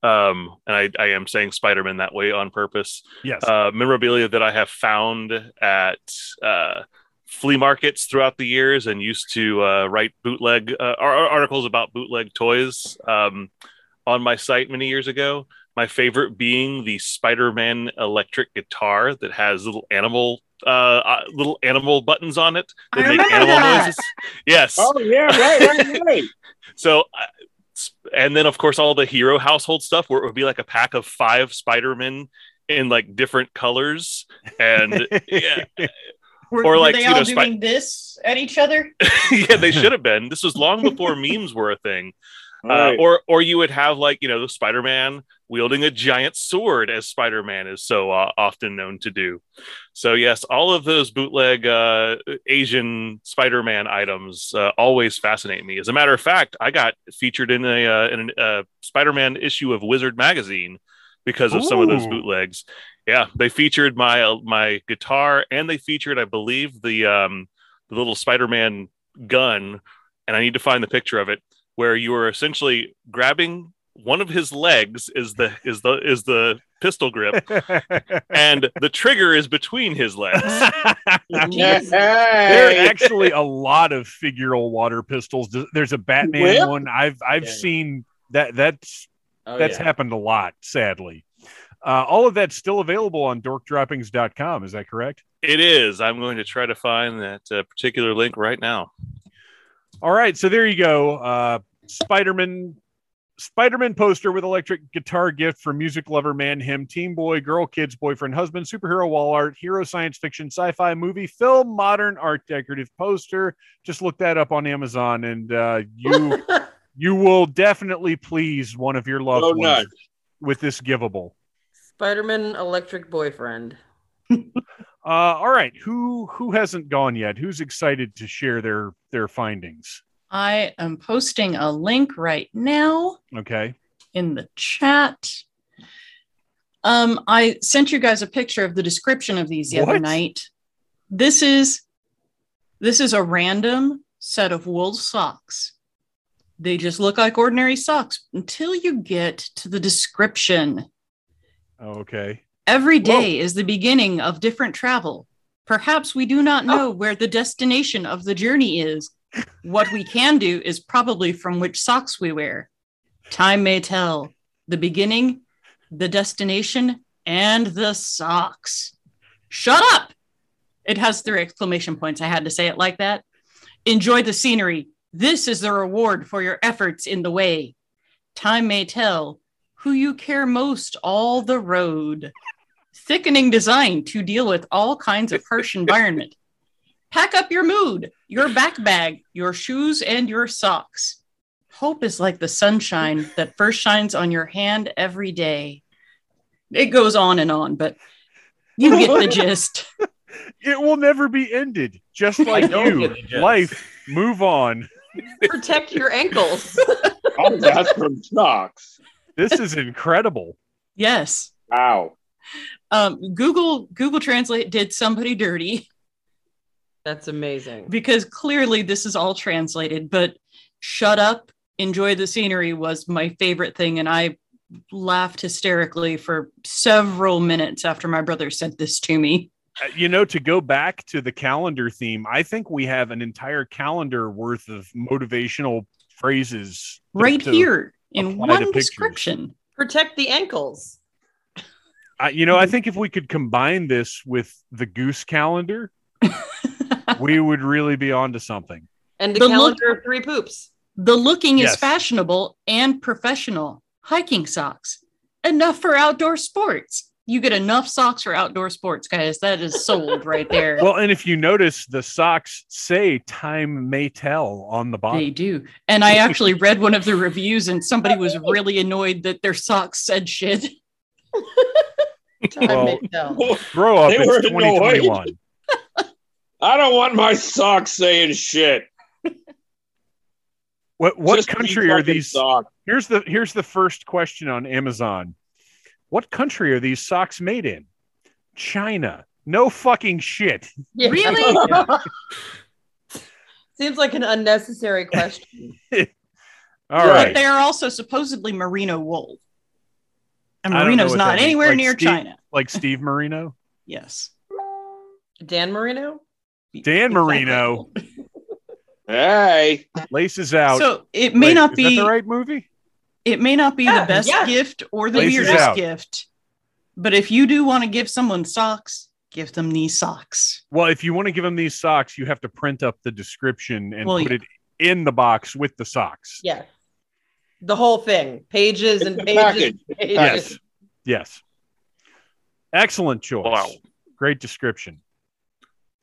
um, and I, I am saying Spider-Man that way on purpose. Yes. Uh, memorabilia that I have found at uh, flea markets throughout the years, and used to uh, write bootleg uh, articles about bootleg toys um, on my site many years ago. My favorite being the Spider-Man electric guitar that has little animal uh, uh little animal buttons on it I that make animal that. noises. Yes. Oh yeah, right, right, right. So, uh, sp- and then of course all the hero household stuff where it would be like a pack of five Spider-Man in like different colors, and yeah, Were, Or were like, they you all know, Spi- doing this at each other? yeah, they should have been. This was long before memes were a thing. Uh, Right. or or you would have like you know the Spider-Man wielding a giant sword as Spider-Man is so uh, often known to do. So yes, all of those bootleg uh, Asian Spider-Man items uh, always fascinate me. As a matter of fact, I got featured in a uh, in a uh, Spider-Man issue of Wizard magazine because of some of those bootlegs. Yeah, they featured my uh, my guitar and they featured, I believe, the um, the little Spider-Man gun, and I need to find the picture of it where you are essentially grabbing one of his legs is the is the is the pistol grip and the trigger is between his legs there are actually a lot of figural water pistols. There's a Batman Whip? one. I've I've Yeah. seen that. That's Oh, that's yeah. happened a lot, sadly. Uh, all of that's still available on dorkdroppings.com. Is that correct? it is i'm going to try to find that uh, particular link right now All right, so there you go. Uh, Spider-Man, Spider-Man poster with electric guitar gift for music lover, man, him, teen boy, girl, kids, boyfriend, husband, superhero wall art, hero, science fiction, sci-fi, movie, film, modern art, decorative poster. Just look that up on Amazon, and uh, you you will definitely please one of your loved Go ones nuts. with this givable. Spider-Man electric boyfriend. Uh, all right, who who hasn't gone yet? Who's excited to share their their findings? I am posting a link right now Okay. in the chat. Um, I sent you guys a picture of the description of these the other night. This is this is a random set of wool socks. They just look like ordinary socks until you get to the description. Okay. Every day is the beginning of different travel. Perhaps we do not oh. know where the destination of the journey is. What we can do is probably from which socks we wear. Time may tell the beginning, the destination, and the socks. Shut up! It has three exclamation points. I had to say it like that. Enjoy the scenery. This is the reward for your efforts in the way. Time may tell who you care most all the road. Thickening design to deal with all kinds of harsh environment. Pack up your mood, your back bag, your shoes, and your socks. Hope is like the sunshine that first shines on your hand every day. It goes on and on, but you get the gist. It will never be ended. Just like you. get the gist. Life, move on. Protect your ankles. Oh, that's from socks. This is incredible. Yes. Wow. Um, Google Google Translate did somebody dirty That's amazing. because clearly this is all translated, but shut up, enjoy the scenery was my favorite thing. And I laughed hysterically for several minutes after my brother sent this to me. Uh, You know, to go back to the calendar theme, I think we have an entire calendar worth of motivational phrases Right to- here in one description. Protect the ankles. Uh, you know, I think if we could combine this with the goose calendar, we would really be onto something. And the, The look- calendar of three poops. The looking Yes. is fashionable and professional. Hiking socks. Enough for outdoor sports. You get enough socks for outdoor sports, guys. That is sold right there. Well, and if you notice, the socks say "Time may tell" on the bottom. they do. And I actually read one of the reviews, and somebody was really annoyed that their socks said shit. Time Well. Grow up! They were It's 2021. I don't want my socks saying shit. What what Just country are these? Socks. Here's the here's the first question on Amazon. What country are these socks made in? China. No fucking shit. Yeah. Really? Seems like an unnecessary question. All Right. But right. they are also supposedly merino wool. And I don't know merino's what not that means. anywhere Like near Steve- China. Like Steve Marino. Yes. Dan Marino? Dan Marino Hey, laces out. So it may Wait, not be the right movie. it may not be Yeah, the best yeah. gift or the Laces weirdest out. gift, but if you do want to give someone socks, give them these socks. Well, if you want to give them these socks, you have to print up the description and Well, put yeah. it in the box with the socks. Yes. The whole thing. Pages and It's a pages. package. and pages. Yes. Yes. Excellent choice. Wow. Great description.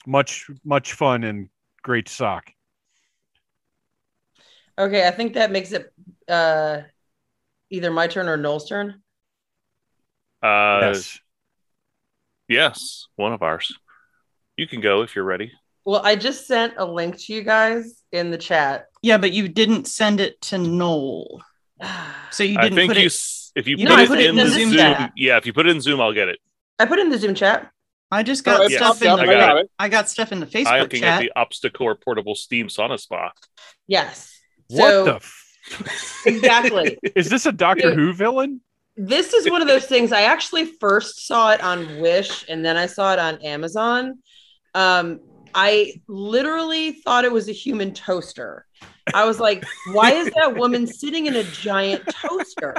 Much much fun and great sock. Okay, I think that makes it uh either my turn or Noel's turn. Uh, yes. yes, one of ours. You can go if you're ready. Well, I just sent a link to you guys in the chat. Yeah, but you didn't send it to Noel. So you didn't think put you, it if you you put didn't it put it in in the the Zoom, Zoom yeah, if you put it in Zoom, I'll get it. I put it in the Zoom chat. I just Oh, got it's stuff popped in the I got got it. I got stuff in the I'm looking chat. at the Obstacore portable steam sauna spa. Yes. What So the f- exactly. is this a Doctor Yeah. Who villain? this is one of those things. I actually first saw it on Wish and then I saw it on Amazon. Um, I literally thought it was a human toaster. I was like, why is that woman sitting in a giant toaster?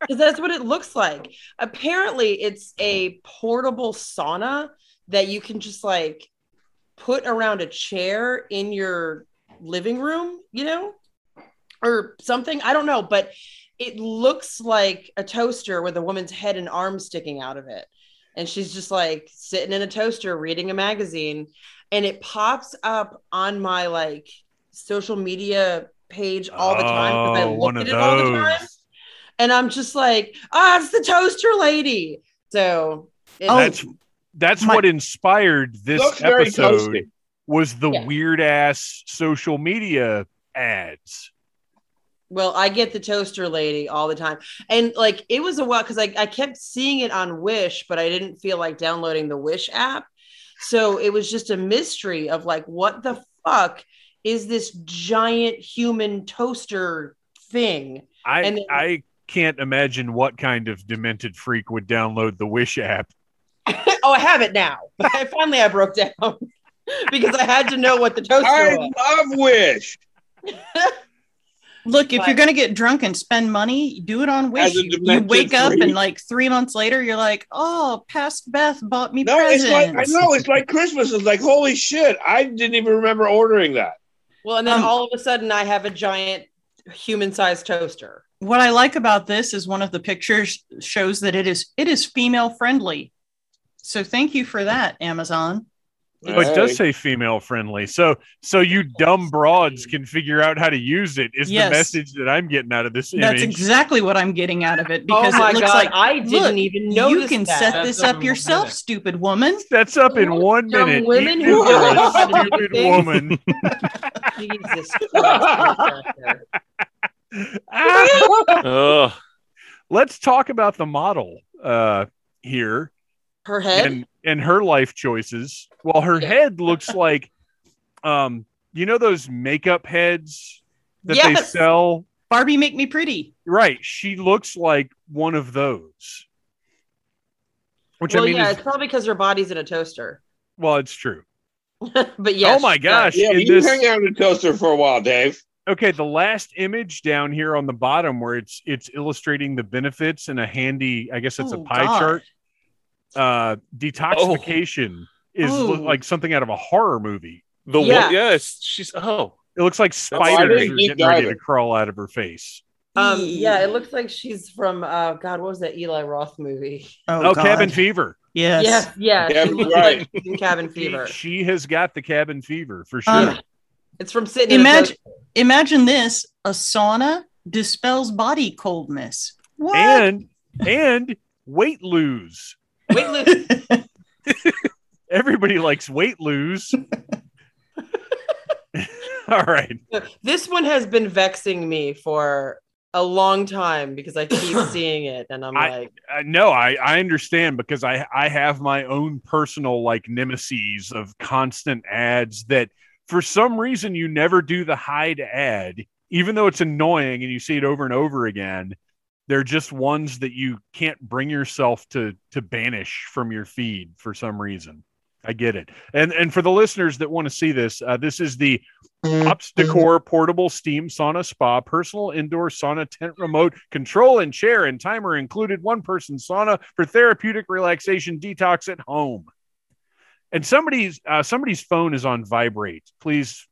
Because that's what it looks like. Apparently, it's a portable sauna that you can just like put around a chair in your living room, you know, or something. I don't know, but it looks like a toaster with a woman's head and arms sticking out of it. And she's just like sitting in a toaster reading a magazine. And it pops up on my like social media page all the time because I Oh, look one at of it all the time. And I'm just like, ah, it's the toaster lady. So it- Oh, That's that's my- what inspired this episode was the Yeah. weird ass social media ads. Well, I get the toaster lady all the time. And like it was a while because I, I kept seeing it on Wish, but I didn't feel like downloading the Wish app. So it was just a mystery of like, what the fuck is this giant human toaster thing? I And then- I can't imagine what kind of demented freak would download the Wish app. oh, I have it now. I finally I broke down because I had to know what the toaster I was. love Wish. Look, if But- you're gonna get drunk and spend money, do it on Wish. You, you demented wake up freak. and like three months later, you're like, "Oh, past Beth bought me No, it's like I know it's like Christmas. It's like holy shit! I didn't even remember ordering that. Well, and then Um, all of a sudden I have a giant human-sized toaster. What I like about this is one of the pictures shows that it is it is female friendly. So thank you for that, Amazon. Oh, it does say female friendly. So so you dumb broads can figure out how to use it is Yes. the message that I'm getting out of this That's exactly what I'm getting out of it Oh because my it looks God, like I didn't look, even know you can that. set That's this up up yourself, one stupid woman. That's up in one Dumb minute. women who for don't know a how to do stupid woman. Jesus Christ. Let's talk about the model uh, here Her head? and and her life choices. Well, her head looks like, um, you know those makeup heads that they sell. Barbie, make me pretty. Right, she looks like one of those. Which well, I mean, yeah, is, it's probably because her body's in a toaster. well, it's true. but yeah. oh my gosh! Yeah, you this- hang out in the toaster for a while, Dave. okay, the last image down here on the bottom where it's it's illustrating the benefits in a handy, I guess it's Oh, a pie God. chart. Uh, detoxification is Oh. like something out of a horror movie. The Yeah. one, yes, she's oh, It looks like Oh, I spiders are getting ready to crawl out of her face. Um, yeah, it looks like she's from uh God, what was that Eli Roth movie? Oh, Oh, cabin fever. Yes. Yes, yeah, Yeah, right. like cabin fever. she has got the cabin fever for sure. Uh, It's from Sydney. Imagine, toaster. imagine this: a sauna dispels body coldness. What? and and weight lose. Wait, look, Everybody likes weight lose. All right. this one has been vexing me for a long time because I keep seeing it and I'm I- like, Uh, no, I, I understand because I I have my own personal like nemesis of constant ads that for some reason you never do the hide ad, even though it's annoying and you see it over and over again. They're just ones that you can't bring yourself to to banish from your feed for some reason. I get it. And and for the listeners that want to see this, uh, this is the Ops Decor portable steam sauna spa, personal indoor sauna tent remote control and chair and timer included one person sauna for therapeutic relaxation detox at home. And somebody's uh, somebody's phone is on vibrate. Please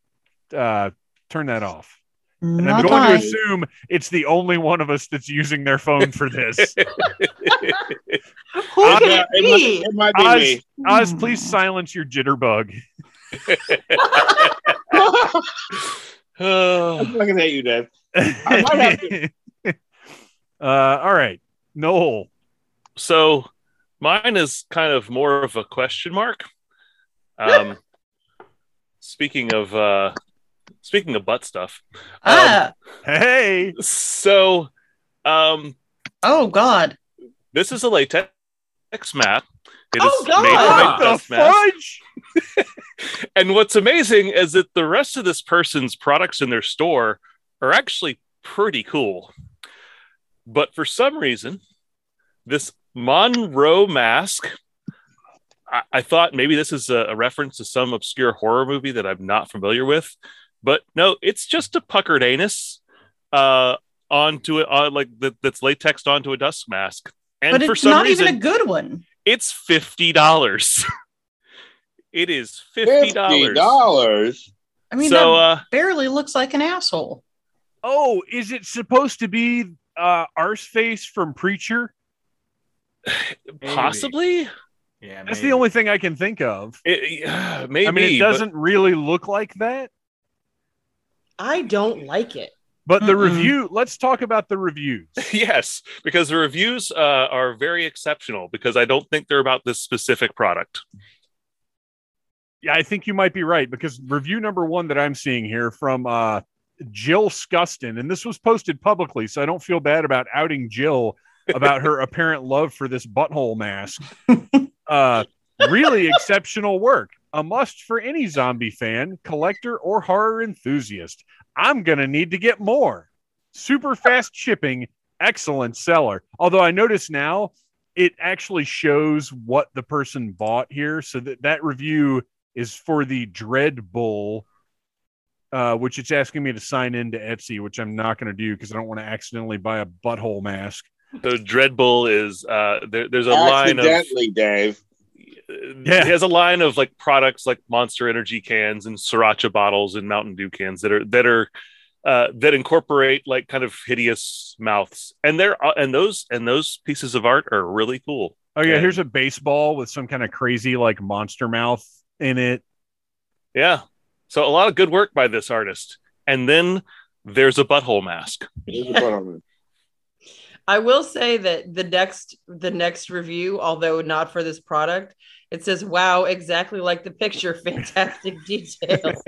uh, turn that off. And I'm going I. to assume it's the only one of us that's using their phone for this. Who Uh, can Yeah, it it, be? might, it might be Oz, me. Oz, please silence your jitterbug. I'm looking at you, Dave. I might have to- uh, all right, Noel. so mine is kind of more of a question mark. Um, speaking of uh, speaking of butt stuff, um, ah, Hey, so um, oh God. this is a latex mat. It is Oh, God! made from what a the dust fudge? And what's amazing is that the rest of this person's products in their store are actually pretty cool. But for some reason, this Monroe mask, I, I thought maybe this is a, a reference to some obscure horror movie that I'm not familiar with. But no, it's just a puckered anus uh, onto it, on like that, that's latexed onto a dust mask. And but for it's some not reason, even a good one. it's fifty dollars. it is fifty Fifty dollars. dollars. I mean, so that uh, barely looks like an asshole. Oh, is it supposed to be uh Arseface from Preacher? possibly, Yeah, That's maybe. the only thing I can think of. it, yeah, maybe. I mean, it doesn't really look like that. I don't like it. But the Mm-mm. review, let's talk about the reviews. yes, because the reviews uh, are very exceptional. Because I don't think they're about this specific product. Yeah, I think you might be right because review number one that I'm seeing here from uh, Jill Scuston, and this was posted publicly, so I don't feel bad about outing Jill about her apparent love for this butthole mask. Uh, really exceptional work. A must for any zombie fan, collector, or horror enthusiast. I'm going to need to get more. Super fast shipping, excellent seller. Although I notice now it actually shows what the person bought here. So that, that review is for the Dread Bull, uh, which it's asking me to sign into Etsy, which I'm not going to do because I don't want to accidentally buy a butthole mask. The Dread Bull is uh, there, there's a line of Accidentally, Dave. Yeah. He has a line of like products like Monster Energy cans and Sriracha bottles and Mountain Dew cans that are that are uh, that incorporate like kind of hideous mouths, and they're uh, and those and those pieces of art are really cool. Oh yeah, Yeah. here's a baseball with some kind of crazy like monster mouth in it. Yeah. So a lot of good work by this artist. And then there's a butthole mask. There's a butthole. I will say that the next the next review, although not for this product, it says, "Wow, exactly like the picture. Fantastic details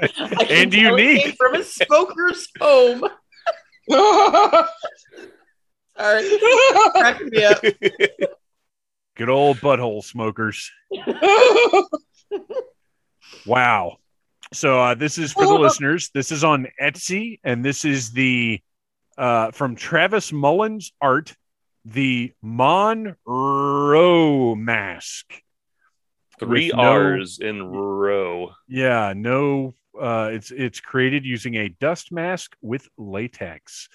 And unique. from a smoker's home." Sorry, cracking me up. Good old butthole smokers. Wow. So uh, this is for the listeners. This is on Etsy, and this is the uh, from Travis Mullins art, the Monroe mask. Three no- R's in row. Yeah, no. Uh, it's it's created using a dust mask with latex,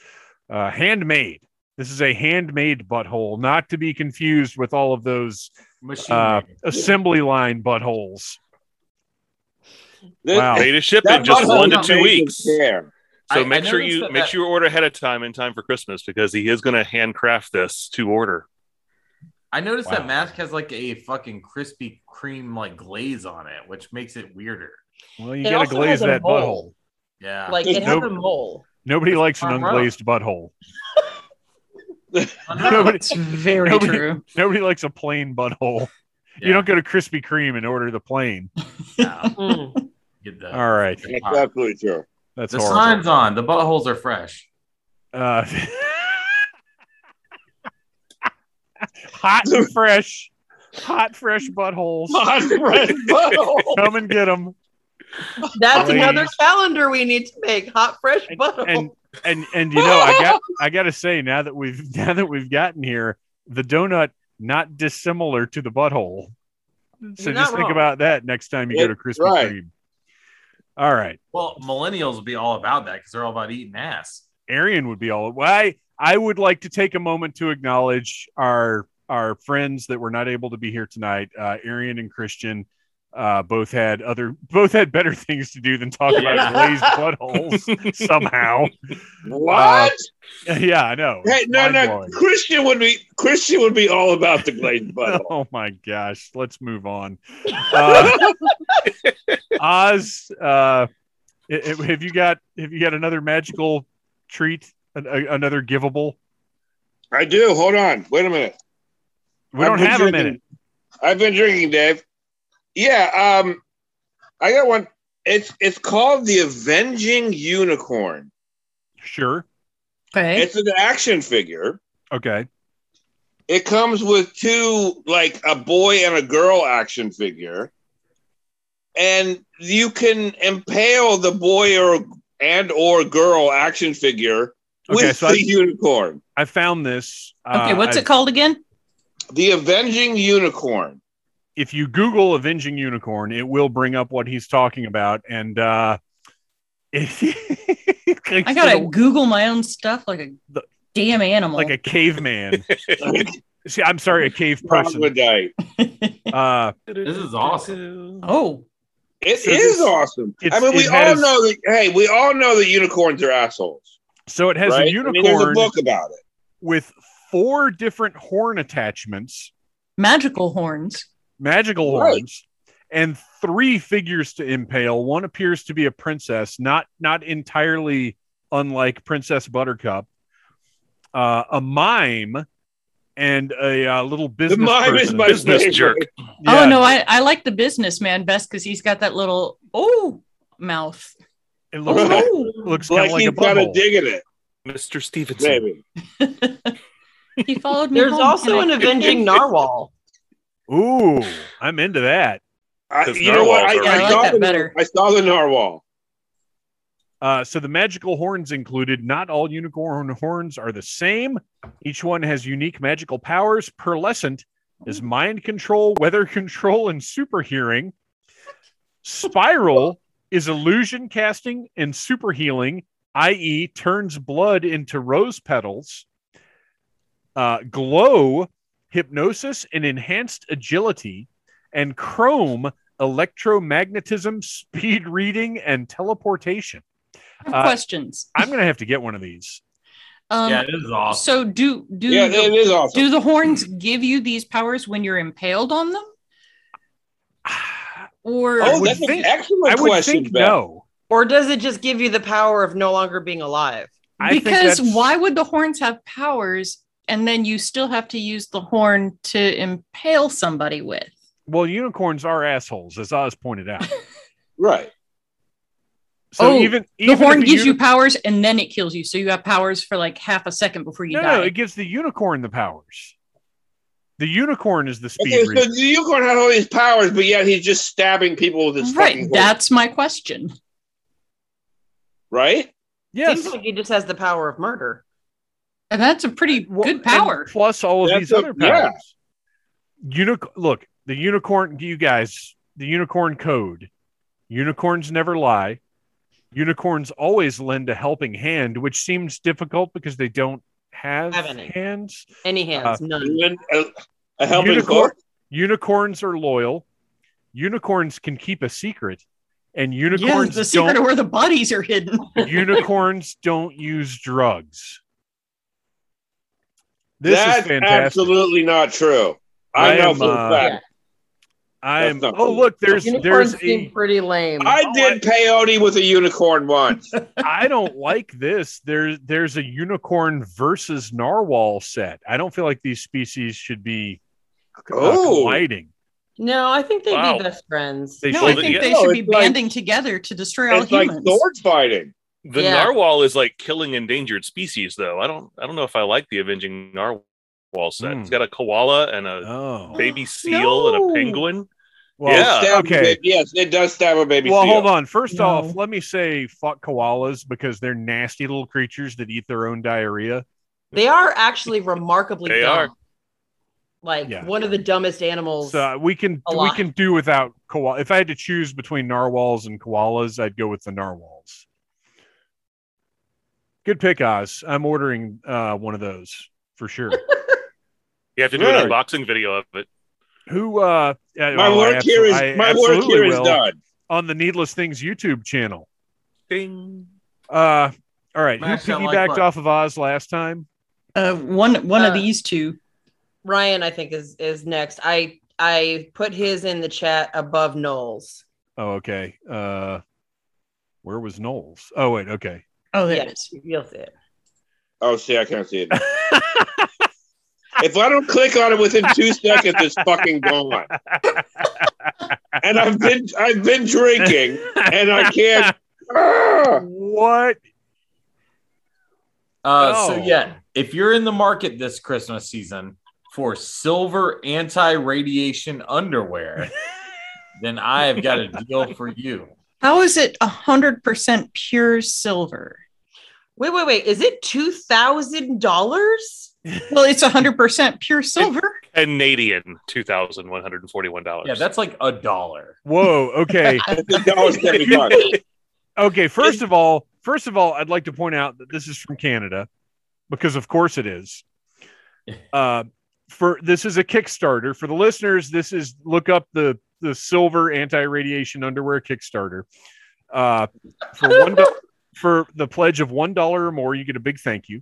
uh, handmade. This is a handmade butthole, not to be confused with all of those uh, assembly line buttholes. This- Wow. Ready to ship in just one to two weeks. care. So I- I make sure you make that- sure you order ahead of time in time for Christmas because he is going to handcraft this to order. I noticed Wow. that mask has like a fucking Krispy Kreme like glaze on it, which makes it weirder. Well, you It got to glaze that mole. butthole. Yeah. Like it has a mole. Nobody likes an Monroe. unglazed butthole. Nobody, It's very Nobody- true. nobody likes a plain butthole. Yeah. You don't go to Krispy Kreme and order the plain. Yeah. Mm. Get the, All right, That's absolutely true. that's the horrible. sign's on. The buttholes are fresh. Uh, hot and fresh, hot fresh buttholes. Come and get them. That's Please. another calendar we need to make. Hot fresh buttholes. And and and you know, I got I got to say now that we've now that we've gotten here, the donut not dissimilar to the butthole. Mm-hmm. So You're just not think wrong. about that next time you Yeah, go to Krispy right. Kreme. All right. Well, millennials will be all about that because they're all about eating ass. Arian would be all. Well, I would like to take a moment to acknowledge our our friends that were not able to be here tonight. Uh, Arian and Christian uh, both had other both had better things to do than talk Yeah. about glazed buttholes somehow. What? yeah, I know. hey, no, no. Christian would be Christian would be all about the glazed butthole. Oh my gosh, let's move on. Uh, Oz, uh, have you got have you got another magical treat, an, a, another givable? I do. Hold on. Wait a minute. We don't I've been have a drinking- minute. I've been drinking, Dave. Yeah, um, I got one. It's it's called the Avenging Unicorn. Sure. Okay. It's an action figure. Okay. It comes with two, like a boy and a girl action figure, and you can impale the boy or and or girl action figure Okay, with so the I- unicorn. I found this. okay. uh, What's I- it called again? The Avenging Unicorn. If you Google "avenging unicorn," it will bring up what he's talking about, and uh, it, I gotta Google my own stuff like a The- damn animal. like a caveman. See, I'm sorry, a cave person. Troglodyte. Uh, This is awesome. oh, It So is this- awesome. I mean, we all has- know that. Hey, we all know that unicorns are assholes. So it has right? a I mean, there's a unicorn book about it. with four different horn attachments, magical horns. magical Right. horns, and three figures to impale. One appears to be a princess, not not entirely unlike Princess Buttercup. Uh, a mime and a uh, little business the mime is my Business jerk. Yeah, Oh no, I, I like the businessman best because he's got that little oh mouth. It looks like, Oh, looks kind Like like he's a kind of butthole. digging it, Mr. Stevenson. maybe. he followed me. There's home. also an I- avenging narwhal. Ooh, I'm into that. I, 'Cause you know what? I, narwhals I I like saw that the. I saw the narwhal. Uh, so the magical horns included. Not all unicorn horns are the same. Each one has unique magical powers. Pearlescent is mind control, weather control, and super hearing. Spiral is illusion casting and super healing, i.e., turns blood into rose petals. Uh, glow, hypnosis, and enhanced agility. And chrome, electromagnetism, speed reading, and teleportation. Uh, questions. I'm gonna have to get one of these. Um, yeah, this is awesome. so do do Yeah, the, it is awesome. do the horns give you these powers when you're impaled on them? Or Oh, would that's an excellent I would question. think Beth. no. Or does it just give you the power of no longer being alive? I because why would the horns have powers and then you still have to use the horn to impale somebody with? Well, unicorns are assholes, as Oz pointed out. Right. So Oh, even The horn if a gives you powers and then it kills you. So you have powers for like half a second before you no, die. no, it gives the unicorn the powers. The unicorn is the speed Okay, so reader. the unicorn had all these powers, but yet he's just stabbing people with his right. fucking That's my question. right? Yes, Seems like he just has the power of murder. And that's a pretty Well, good power. plus all of That's these a- other yeah. powers. Unic- look, the unicorn, you guys, the unicorn code. Unicorns never lie. Unicorns always lend a helping hand, which seems difficult because they don't have, Have any. hands. Any hands, none. And A, a helping Unicorn- Unicorns are loyal. Unicorns can keep a secret, and Yeah, unicorns the secret don't. of where the bodies are hidden. unicorns don't use drugs. This That's is fantastic. absolutely not true. I, I know am, for a uh, fact. I am. That's not Oh, look, there's Unicorns there's seem a. pretty lame. I Oh, did peyote with a unicorn once. I don't like this. There's there's a unicorn versus narwhal set. I don't feel like these species should be uh, Oh. colliding. no, I think they'd Wow. be best friends. They no, should I think yeah. they No, should be it's like- banding together to destroy all it's like humans. sword fighting. The Yeah. narwhal is like killing endangered species, though. I don't. I don't know if I like the avenging narwhal set. Hmm. It's got a koala and a Oh, baby seal and a penguin. Well, Yeah. Stab okay. yes, it does stab a baby. Well, seal. hold on. First No. off, let me say fuck koalas because they're nasty little creatures that eat their own diarrhea. They are actually remarkably They dumb. are. Like Yeah. one of the dumbest animals. So uh, we can A we can do without koala. If I had to choose between narwhals and koalas, I'd go with the narwhals. Good pick, Oz. I'm ordering uh, one of those for sure. You have to do Right. an unboxing video of it. Who? Uh, my oh, I work here is I my work here is done. on the Needless Things YouTube channel. Ding. Uh, all right. Smash Who that like piggybacked off of Oz last time? Uh, one one of Uh, these two. Ryan, I think is is next. I I put his in the chat above Knowles. Oh, okay. Uh, where was Knowles? Oh, wait. Okay. Oh, there Yeah, it is. you'll see it. Oh, see, I can't see it. if I don't click on it within two seconds, it's fucking gone. And I've been I've been drinking, and I can't. What? Uh, So Oh. yeah, if you're in the market this Christmas season for silver anti-radiation underwear, then I have got a deal for you. How is it hundred percent pure silver? Wait, wait, wait. Is it two thousand dollars? Well, it's hundred percent pure silver. Canadian two thousand one hundred and forty-one dollars. Yeah, that's like a dollar. Whoa. Okay. It's a dollar seventy bucks. okay. First of all, first of all, I'd like to point out that this is from Canada, because of course it is. Uh, for this is a Kickstarter for the listeners. This is look up the the silver anti-radiation underwear Kickstarter. Uh, for one for the pledge of one dollar or more, you get a big thank you.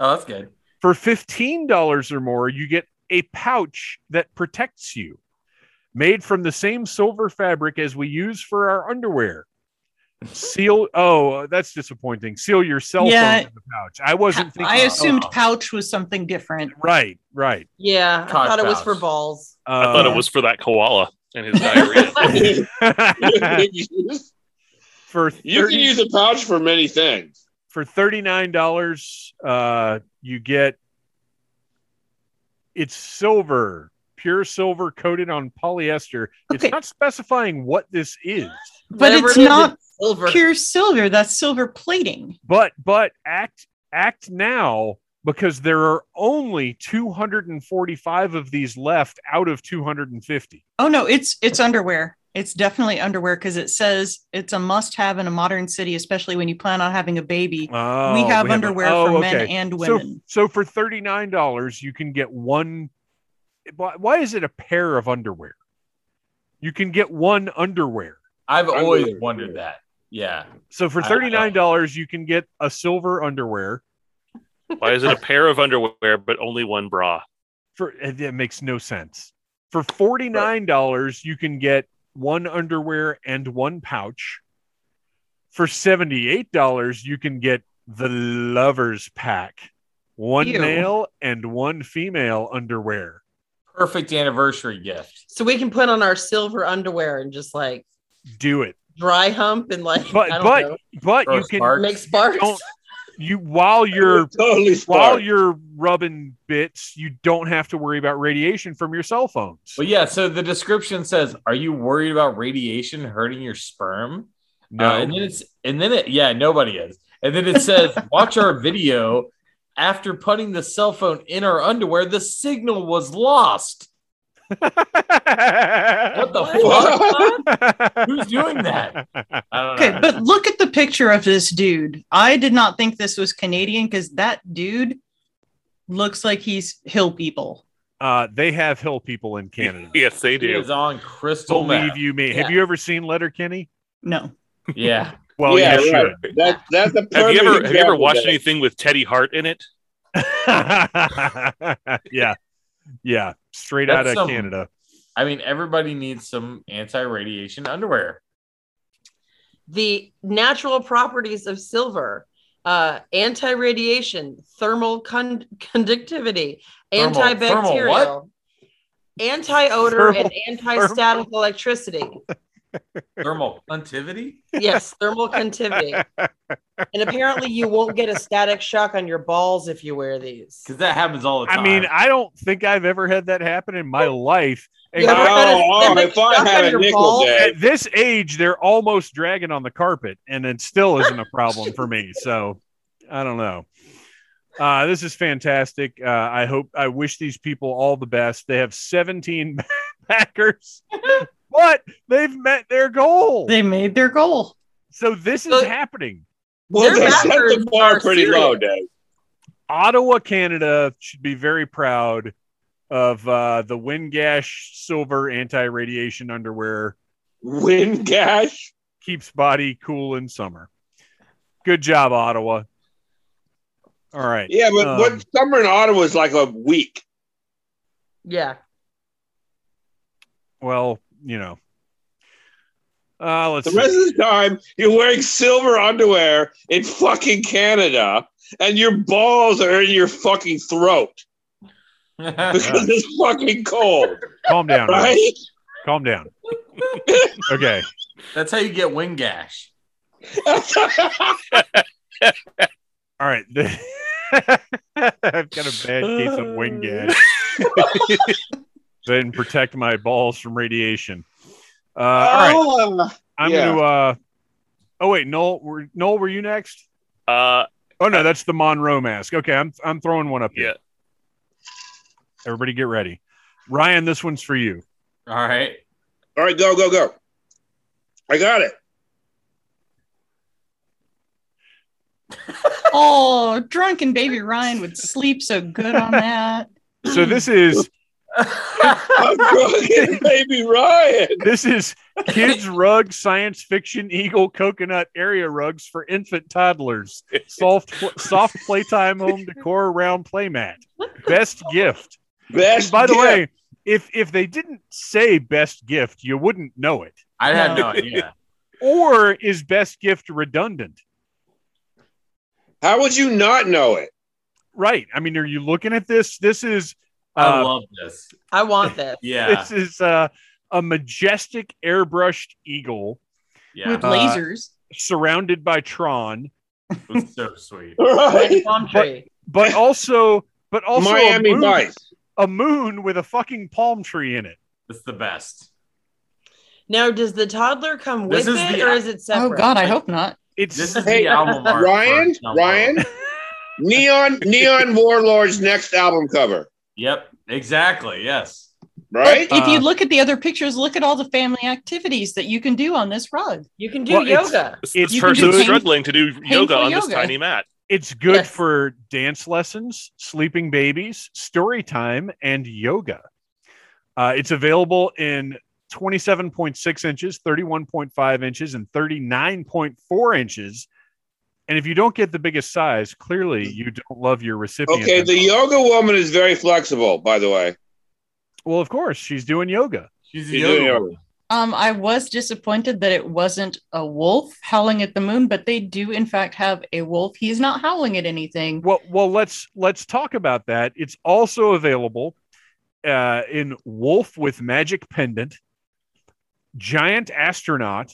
Oh, that's good. For $15 or more, you get a pouch that protects you, made from the same silver fabric as we use for our underwear. Seal, oh, that's disappointing. Seal your cell Yeah. phone in the pouch. I wasn't thinking. I assumed Oh. pouch was something different. Right, right. Yeah, Cock I thought it was for balls. Uh, I thought it was for that koala and his diarrhea. for You can use a pouch for many things. For $39 uh you get it's silver pure silver coated on polyester it's Okay. not specifying what this is But Whatever it's it is, not it's silver. pure silver. That's silver plating. but but act act now because there are only 245 of these left out of 250 Oh no, it's it's underwear. It's definitely underwear because it says it's a must-have in a modern city, especially when you plan on having a baby. oh, we have underwear oh, for men and women. so for $39 you can get one why, why is it a pair of underwear you can get one underwear I've always wondered that. Yeah. So for I- I thirty nine dollars, you can get a silver underwear. Why is it a pair of underwear but only one bra? For it, it makes no sense. For forty nine dollars, you can get one underwear, and one pouch. For $78, you can get the Lovers Pack one Ew. male and one female underwear. Perfect anniversary gift. So we can put on our silver underwear and just like Do it. dry hump and like But I don't but know, but you can fart. make sparks. Don't you while you're totally while you're rubbing bits, you don't have to worry about radiation from your cell phones. But yeah, so the description says, "Are you worried about radiation hurting your sperm?" No, Uh, and then it's and then it yeah, nobody is. And then it says, "Watch our video." After putting the cell phone in our underwear, the signal was lost. What the fuck? Who's doing that? I don't know. Okay, but look at the picture of this dude. I did not think this was Canadian because that dude looks like he's hill people. Uh, they have hill people in Canada. Yes, they he do. is on crystal Believe meth. you me. Have you ever seen Letterkenny? No. Yeah. Well, yeah, you right. should. That, that's a Have you ever have you ever watched Dave. anything with Teddy Hart in it? yeah, yeah, straight That's out of some- Canada. I mean, everybody needs some anti-radiation underwear. the natural properties of silver uh anti-radiation thermal con- conductivity Thermal- thermal antibacterial anti-odor Thermal- and anti-static electricity Thermal conductivity? yes thermal conductivity and apparently you won't get a static shock on your balls if you wear these Because that happens all the time. I mean, I don't think I've ever had that happen in my life. And You ever had a Oh, oh, static if shock on your nickel, balls? At this age, they're almost dragging on the carpet, and it still isn't a problem for me. So I don't know. Uh, this is fantastic. Uh, I hope, I wish these people all the best. They have 17 backers, but they've met their goal. They made their goal. so this is So- happening. Well, they set the bar pretty serious. low, Dave. Ottawa, Canada should be very proud of uh, the Wingash Silver anti radiation underwear. Wind gash. Keeps body cool in summer. Good job, Ottawa. All right. Yeah, but Um, what summer in Ottawa is like a week. yeah Well, you know. Uh, let's The see. rest of the time, you're wearing silver underwear in fucking Canada, and your balls are in your fucking throat because it's fucking cold, Calm down. Alex. right? Calm down. Okay. That's how you get wing gash. All right. I've got a bad case of wing gash. Didn't protect my balls from radiation. Uh, all right. Oh, I'm Yeah. gonna. Uh, oh wait, Noel. Were, Noel, were you next? Uh, Oh no, that's the Monroe mask. Okay, I'm I'm throwing one up here. yeah. Everybody, get ready. Ryan, this one's for you. All right. All right, go, go, go. I got it. Oh, drunken baby Ryan would sleep so good on that. So this is I'm fucking baby Ryan. this is kids rug science fiction eagle coconut area rugs for infant toddlers. Soft soft playtime home decor round playmat. Best gift. Best. By the way, if if they didn't say best gift, you wouldn't know it. I had No. no idea. Or is best gift redundant? how would you not know it? Right. I mean, are you looking at this? This is I uh, love this. i want this Yeah. this is uh, a majestic airbrushed eagle Yeah. With Uh, lasers. surrounded by Tron, It was so sweet. Right. palm tree but also but also a Miami moon, Vice. a moon with a fucking palm tree in it. It's the best. now does the toddler come This with it the- or is it separate? Oh God, I hope not. It's This is Hey, the album art. Ryan. Ryan, Neon Neon Warlord's next album cover, Yep. Exactly. Yes. right? But if you Uh, look at the other pictures, look at all the family activities that you can do on this rug. you can do Well, it's- yoga This, It's- this You can do person's pain- struggling to do yoga on this yoga. tiny mat. it's good Yes. for dance lessons, sleeping babies, story time, and yoga. Uh, it's available in 27.6 inches, 31.5 inches, and 39.4 inches. And if you don't get the biggest size, clearly you don't love your recipient. Okay, the yoga woman is very flexible, by the way. well, of course, she's doing yoga. She's a She's yoga doing woman. Um, I was disappointed that it wasn't a wolf howling at the moon, but they do in fact have a wolf. He's not howling at anything. Well, well, let's let's talk about that. It's also available uh, in Wolf with Magic Pendant, Giant Astronaut,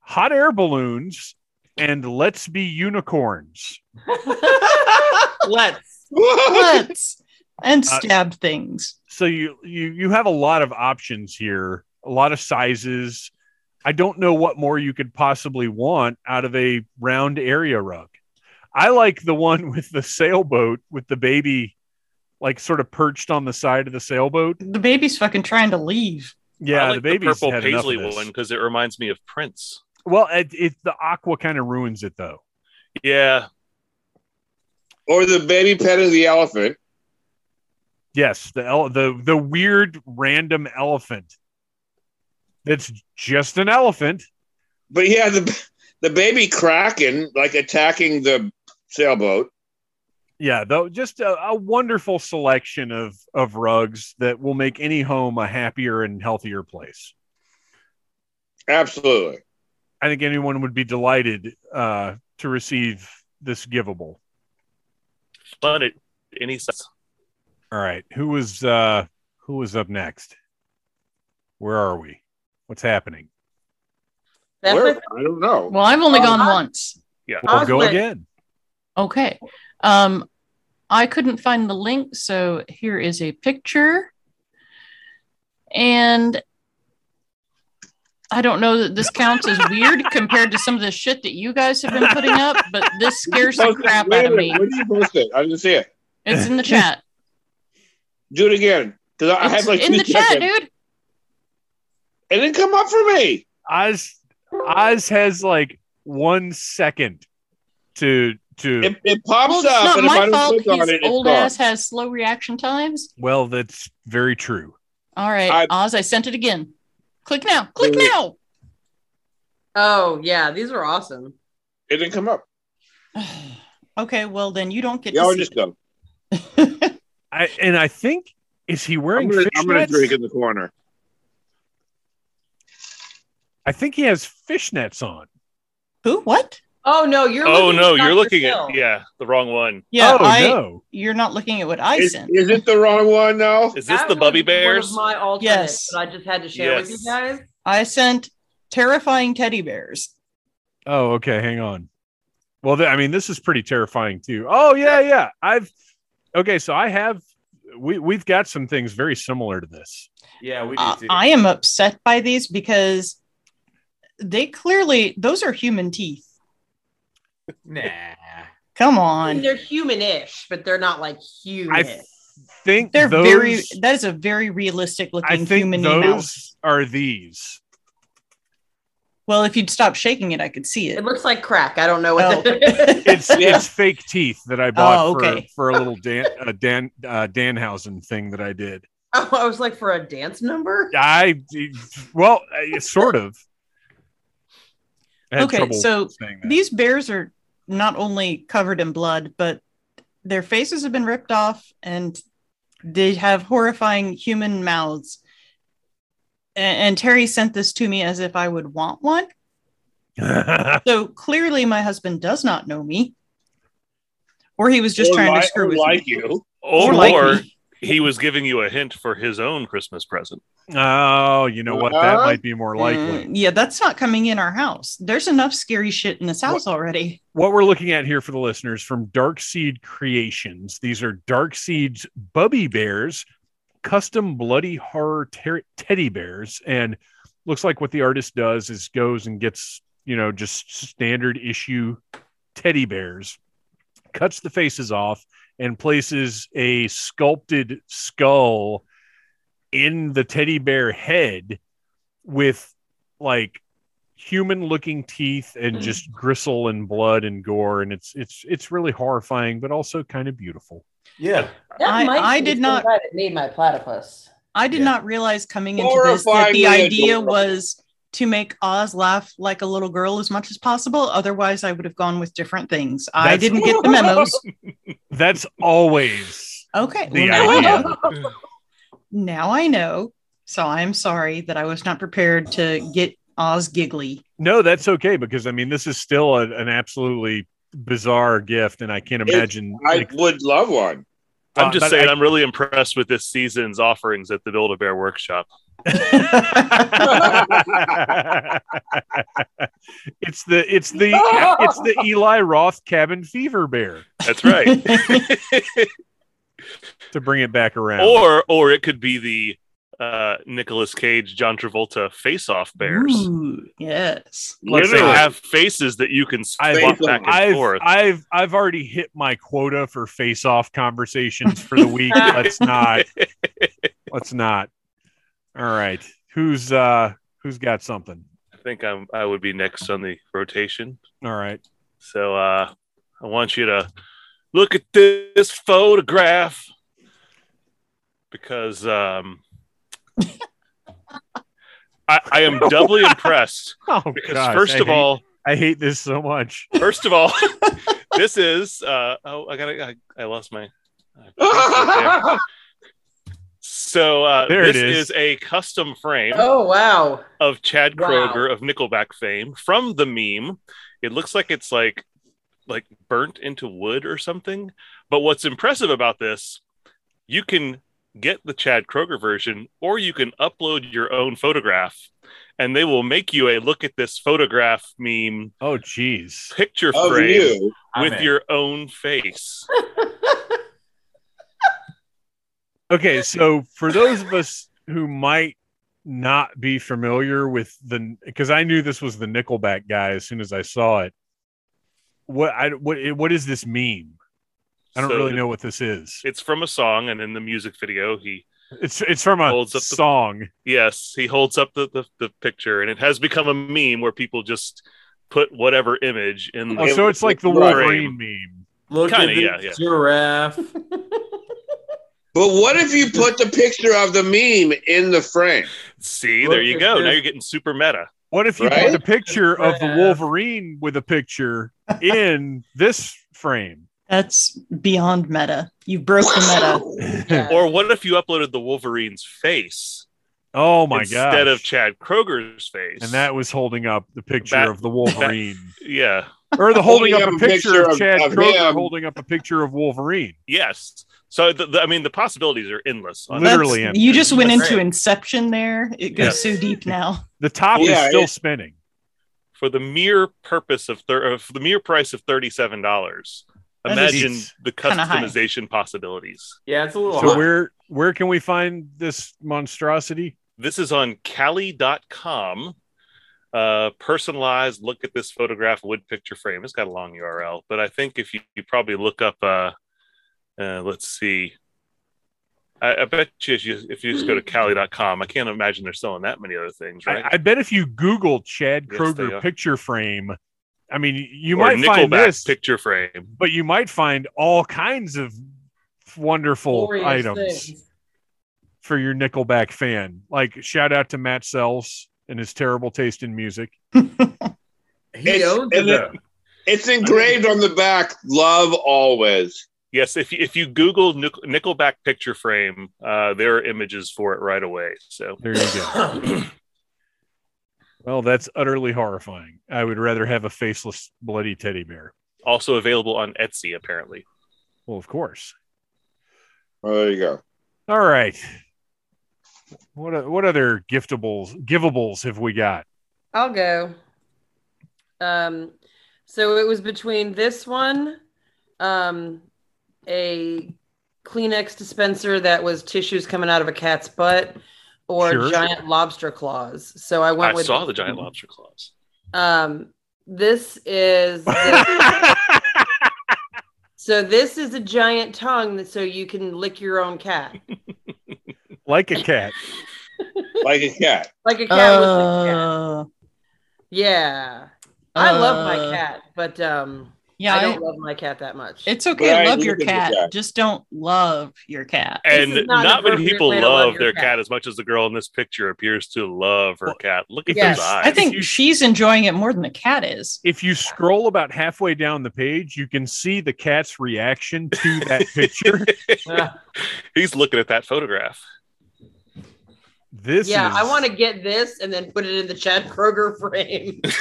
Hot Air Balloons, and Let's Be Unicorns. Let's. Let's and Uh, stab things. So you you you have a lot of options here, a lot of sizes. I don't know what more you could possibly want out of a round area rug. I like the one with the sailboat with the baby like sort of perched on the side of the sailboat. The baby's fucking trying to leave. Yeah, I like the baby's purple had enough of paisley this. one because it reminds me of Prince. Well, it, it the aqua kind of ruins it though. Yeah, Or the baby pet of the elephant. Yes, the ele- the the weird random elephant. That's just an elephant. But yeah, the the baby kraken like attacking the sailboat. Yeah, though, just a, a wonderful selection of of rugs that will make any home a happier and healthier place. Absolutely. I think anyone would be delighted uh, to receive this giveable. fun at any size. All right, who was uh, who was up next? Where are we? What's happening? Where? I don't know. Well, I've only Oh, gone I- once. Yeah, Well, was go with- again. Okay. Um, I couldn't find the link, so here is a picture. And I don't know that this counts as weird compared to some of the shit that you guys have been putting up, but this scares the Post crap out of me. minute, Where did you post it? I didn't see it. It's in the chat. Do it again. Because I It's had like in two the chat, seconds. dude. It didn't come up for me. Oz Oz has like one second to to. It, it pops Well, it's up, not and my fault. His it, old gone. ass has slow reaction times. well, that's very true. All right, I- Oz, I sent it again. Click now. Click Wait, wait. now. oh yeah, these are awesome. It didn't come up. okay, well then you don't get Y'all to see just go. I and I think is he I'm wearing gonna, I'm gonna drink in the corner. I think he has fishnets on. Who? What? Oh no, you're. Oh looking no, at you're Dr. looking Phil. at yeah the wrong one. Yeah, oh I. no. You're not looking at what I Is, sent. is it the wrong one though? Is this That the Bubby was Bears? One of my alternates Yes. that I just had to share with you guys. I sent terrifying teddy bears. Oh, okay. Hang on. Well, th- I mean, this is pretty terrifying too. Oh yeah, yeah. I've okay. So I have. We we've got some things very similar to this. Yeah, we do Uh. I am upset by these because they clearly those are human teeth. Nah. Come I mean, on, they're human-ish, but they're not like human. I think they're those, very. That is a very realistic looking human those mouth. are these. Well, if you'd stop shaking it, I could see it it. looks like crack. I don't know what Oh. that is. It's Yeah. it's fake teeth that I bought Oh, okay. for for a little Dan uh, Dan uh, Danhausen thing that I did. oh, I was like for a dance number. I well, uh, sort of. I had Okay, so. These bears are not only covered in blood, but their faces have been ripped off and they have horrifying human mouths. A- And, Terry sent this to me as if I would want one. So clearly, my husband does not know me, or he was just Or trying li- to screw or with like me. you. Or, Or like or me. he was giving you a hint for his own Christmas present. Oh, you know what? That might be more likely. Mm, yeah, that's not coming in our house. There's enough scary shit in this house already. what we're looking at here for the listeners from Dark Seed Creations. These are Dark Seed's Bubby Bears, custom bloody horror ter- teddy bears, and looks like what the artist does is goes and gets you know just standard issue teddy bears, cuts the faces off, and places a sculpted skull in the teddy bear head with like human looking teeth and mm. just gristle and blood and gore and it's it's it's really horrifying but also kind of beautiful Yeah. I- I did not- guy made my platypus. I did Yeah. not realize coming into this that the idea adorable. was to make Oz laugh like a little girl as much as possible. Otherwise, I would have gone with different things. I didn't get the memos. that's always Okay, The well, now I idea. Know. Now I know. So I'm sorry that I was not prepared to get Oz giggly. No, that's okay because I mean this is still a, an absolutely bizarre gift, and I can't imagine. I like, would love one. I'm Uh, just saying, I- I, am really impressed with this season's offerings at the Build a Bear Workshop. it's the it's the it's the Eli Roth cabin fever bear That's right. To bring it back around. or or it could be the uh Nicolas Cage, John Travolta face off bears. Ooh, yes. Like they Really? have faces that you can I've- swap back and I've forth. I've I've already hit my quota for face off conversations for the week. let's not. Let's not. All right. Who's uh who's got something? I think I'm I would be next on the rotation. All right. So uh I want you to look at this photograph because um I, I am doubly impressed Oh because gosh, first I of hate- all I hate this so much. First of all, this is uh oh I gotta I, I lost my I- so uh There this is. is. a custom frame Oh wow. of Chad Wow. Kroeger of Nickelback fame from the meme. It looks like it's like like burnt into wood or something. But what's impressive about this, you can get the Chad Kroeger version or you can upload your own photograph and they will make you a look at this photograph meme Oh geez. picture Of frame you. With in. your own face. Okay, so for those of us who might not be familiar with the because I knew this was the Nickelback guy as soon as I saw it. What I what what is this meme? I don't So really know what this is. It's from a song, and in the music video, he It's it's from a Holds up the- song. yes, he holds up the, the, the picture, and it has become a meme where people just put whatever image in the Oh, so it's like the Right. Wolverine meme. Look Kinda, at the yeah, yeah. giraffe. But what if you put the picture of the meme in the frame? See, Look there you go. Now you're getting super meta. What if you Right? put a picture of the Wolverine with a picture in this frame? That's beyond meta. You broke the meta. Yeah. Or what if you uploaded the Wolverine's face Oh my god! instead of Chad Kroeger's face? and that was holding up the picture That- of the Wolverine, yeah, or the holding up a Holding picture, of of- Chad of Kroeger holding up a picture of Wolverine. yes. So the, the, I mean, the possibilities are endless. Literally That's- empty. you just went That's into great. Inception there. It goes Yes. so deep now. The top Yeah, is still it- spinning. for the mere purpose of thir- for the mere price of thirty seven dollars. Imagine the customization possibilities. Yeah, it's a little So hot. where where can we find this monstrosity? This is on Cali.com. Uh, personalized look at this photograph wood picture frame. It's got a long URL, but I think if you, you probably look up, uh, uh, let's see. I, I bet you if, you if you just go to Cali.com, I can't imagine they're selling that many other things, right? I, I bet if you Google Chad Yes, Kroeger are. picture frame, I mean, you or might find this, picture frame. but you might find all kinds of wonderful Glorious items things. for your Nickelback fan. Like shout out to Matt Sells and his terrible taste in music. he It's- owns it. it- It's engraved on the back. Love always. Yes, if you, if you Google Nickelback picture frame, uh, there are images for it right away. So There you go. well, that's utterly horrifying. I would rather have a faceless, bloody teddy bear. also available on Etsy, apparently. Well, of course. Well, there you go. All right. What what other giftables givables have we got? I'll go. Um, so it was between this one, um, a Kleenex dispenser that was tissues coming out of a cat's butt, or Sure. giant lobster claws. So I went I with saw the giant lobster claws. Um, this is so this is a giant tongue that so you can lick your own cat, like a cat. Like a cat. like a cat. with a cat. Uh, Yeah, I love my uh, cat, but um, Yeah, I I- don't love my cat that much. it's okay Right, to love look your cat. cat. Just don't love your cat. And not not, many people love love their cat. cat. as much as the girl in this picture appears to love her Well, cat. Look at yes, those eyes. I think she's enjoying it more than the cat is. If you scroll about halfway down the page, you can see the cat's reaction to that picture. he's looking at that photograph. This yeah, is I want to get this and then put it in the Chad Kroeger frame.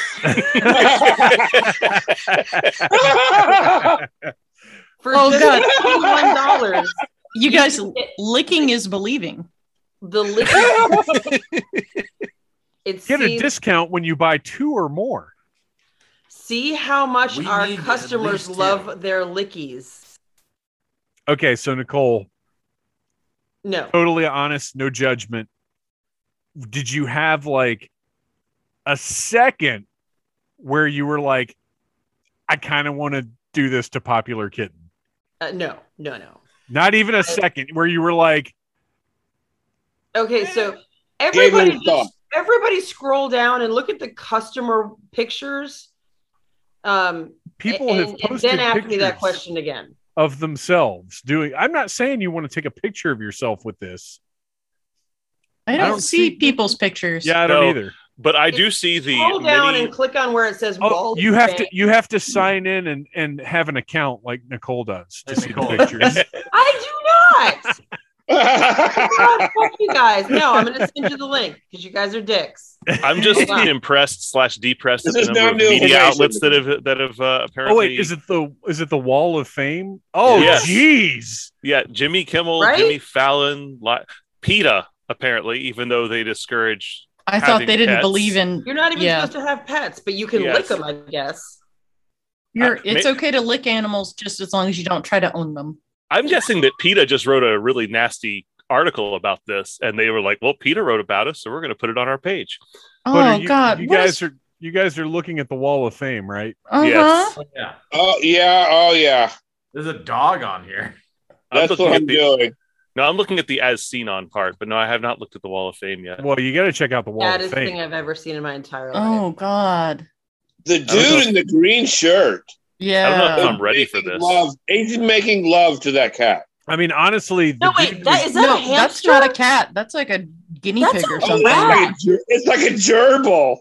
For oh god, twenty-one dollars. You You guys, get- licking is believing. The liquid. It's get a discount when you buy two or more. see how much We our customers least two. love their lickies. Okay, so Nicole, No, totally honest, no judgment. Did you have like a second where you were like, I kind of want to do this to Popular Kitten? uh, no, no, no. Not even a second where you were like, Okay, so everybody just, everybody scroll down and look at the customer pictures. Um, people and, have and then ask me that question again. of themselves doing. I'm not saying you want to take a picture of yourself with this. I don't, don't see see- people's pictures. Yeah, I don't No. either. but I do see the Scroll down mini. and click on where it says Oh, Wall you of have to you have to sign in and and have an account like Nicole does to Like see the pictures. I do not. God, fuck you guys. No, I'm gonna send you the link because you guys are dicks. I'm just Wow. impressed slash depressed at the number of media outlets that have that have uh, apparently. oh wait, is it the is it the Wall of Fame? Oh Yes. jeez. Yeah, Jimmy Kimmel, Right? Jimmy Fallon, Li- PETA. Apparently, even though they discourage. I thought they didn't pets. believe in. You're not even Yeah. supposed to have pets, but you can Yes. lick them, I guess. You're, Uh, it's may- okay to lick animals just as long as you don't try to own them. I'm guessing that PETA just wrote a really nasty article about this, and they were like, "Well, PETA wrote about us, so we're going to put it on our page." Oh But you, God! you what guys is- are you guys are looking at the Wall of Fame, right? uh-huh. Yes. Oh, yeah. oh yeah, oh yeah. There's a dog on here. I'm That's what I'm the, doing. No, I'm looking at the as seen on part, but no, I have not looked at the Wall of Fame yet. Well, you got to check out the Wall of Saddest thing Fame. I've ever seen in my entire oh, life. Oh God! The dude in the green shirt. I don't know if Yeah. I'm ready for this. Love. He's making love to that cat. I mean, honestly, the No, dude wait, that was- that No, a hamster? that's not a cat. That's like a guinea That's pig or a Oh, something. rat. like a, ger- it's like a gerbil.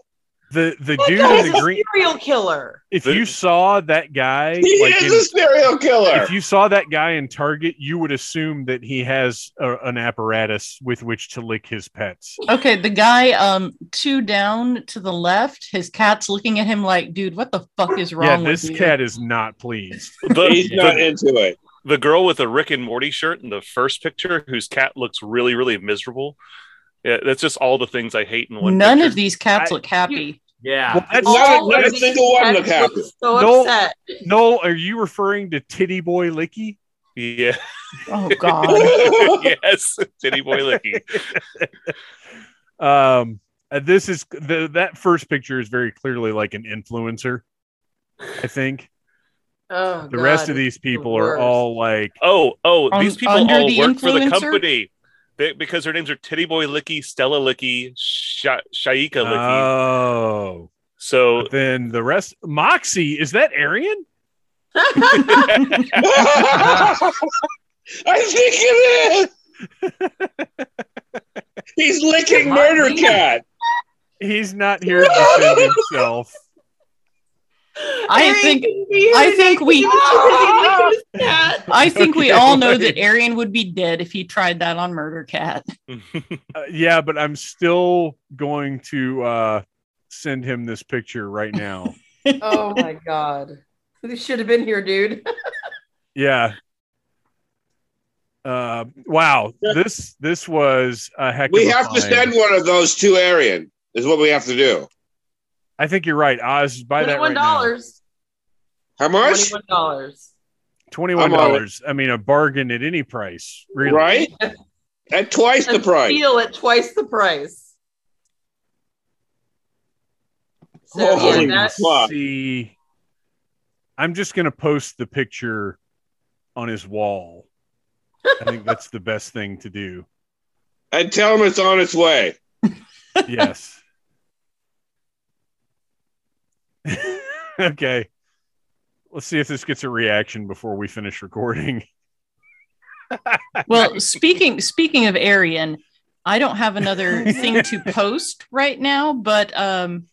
The the That dude guy's in the a green. serial killer. If The- you saw that guy, He like is in- a serial killer. if you saw that guy in Target, you would assume that he has a, an apparatus with which to lick his pets. Okay, the guy um two down to the left, his cat's looking at him like, dude, what the fuck is wrong Yeah, with this you? cat is not pleased. The, He's not the, into it. the girl with the Rick and Morty shirt in the first picture, whose cat looks really, really miserable. Yeah, that's just all the things I hate in one. None picture. of these cats I- look happy. Yeah. Well, that's Not- not a single one cats look happy. look So No. upset. Noel, are you referring to Titty Boy Licky? Yeah. Oh God! yes, Titty Boy Licky. Um, uh, this is the that first picture is very clearly like an influencer. I think Oh, the rest of these it's the people are all like, Oh, oh, these people under all the work for the company they, because their names are Titty Boy Licky, Stella Licky, Sha- Shaika Licky. oh. so But then the rest, Moxie, is that Arian? I think it is. He's licking Murder Cat. He's not here to defend himself. I think- can be here I think we- because he licked his cat. I think we all know that Arian would be dead if he tried that on Murder Cat. Uh, yeah, but I'm still going to uh, send him this picture right now. Oh my god. This should have been here, dude. yeah. Uh, wow, this this was a heck. We of a have to send one of those to Arian. Is what we have to do. I think you're right. Oz, buy that Twenty-one right now. dollars. How much? Twenty-one dollars. Twenty-one dollars. I mean, a bargain at any price. Really, Right? At twice the price. Feel at twice the price. So Holy yeah, that. See, I'm just gonna post the picture on his wall. I think that's the best thing to do. And tell him it's on its way. Yes. okay. Let's see if this gets a reaction before we finish recording. Well, speaking speaking of Arian, I don't have another thing to post right now, but um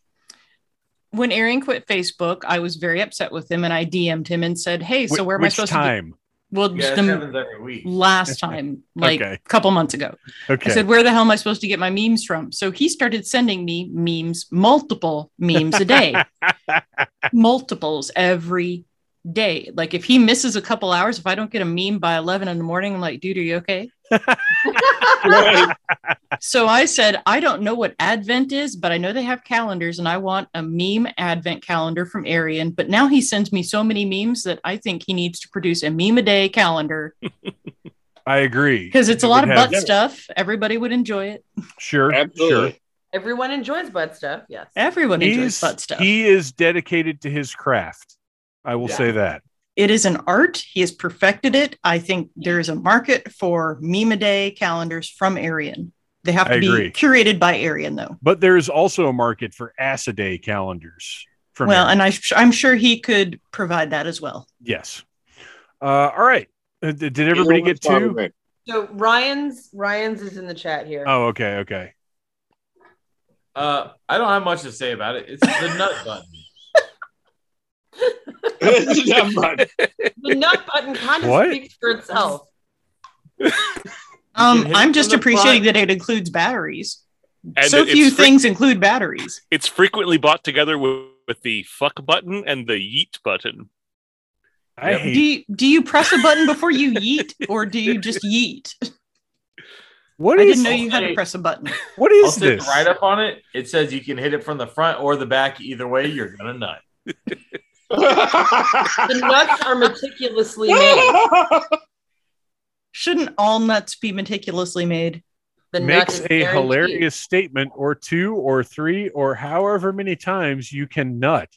when Arian quit Facebook, I was very upset with him and I DM'd him and said, Hey, so Wh- where am I supposed time? Well, Yeah, the last time, like Okay. a couple months ago. Okay. I said, Where the hell am I supposed to get my memes from? So he started sending me memes, multiple memes a day, multiples every day. Like if he misses a couple hours, if I don't get a meme by 11 in the morning, I'm like, dude, are you okay? Right. So I said, I don't know what Advent is, but I know they have calendars and I want a meme Advent calendar from Arian. But now he sends me so many memes that I think he needs to produce a meme a day calendar I agree. because it's a lot of would have- butt stuff. Everybody would enjoy it. Sure. Absolutely. Sure. Everyone enjoys butt stuff. Yes. Everyone enjoys butt stuff. he is dedicated to his craft. I will Yeah. say that. it is an art. He has perfected it. I think there is a market for meme a day calendars from Arian. They have to I be agree. curated by Arian, though. But there's also a market for Aciday calendars. From well, Aaron. and I, I'm sure he could provide that as well. yes. Uh, all right. Uh, did did everybody get two? So Ryan's Ryan's is in the chat here. Oh, okay, okay. Uh, I don't have much to say about it. It's the nut button. Not much. The nut button kind of What? speaks for itself. Um, I'm just appreciating front. that it includes batteries. And so few fre- things include batteries. It's frequently bought together with, with the fuck button and the yeet button. I Yep. hate Do you do you press a button before you yeet, or do you just yeet? what I is didn't know you had to press a button. what I'll this? right up on it. It says you can hit it from the front or the back. Either way, you're gonna nut. The nuts are meticulously made. Shouldn't all nuts be meticulously made? The Makes a hilarious statement or two or three or however many times you can nut.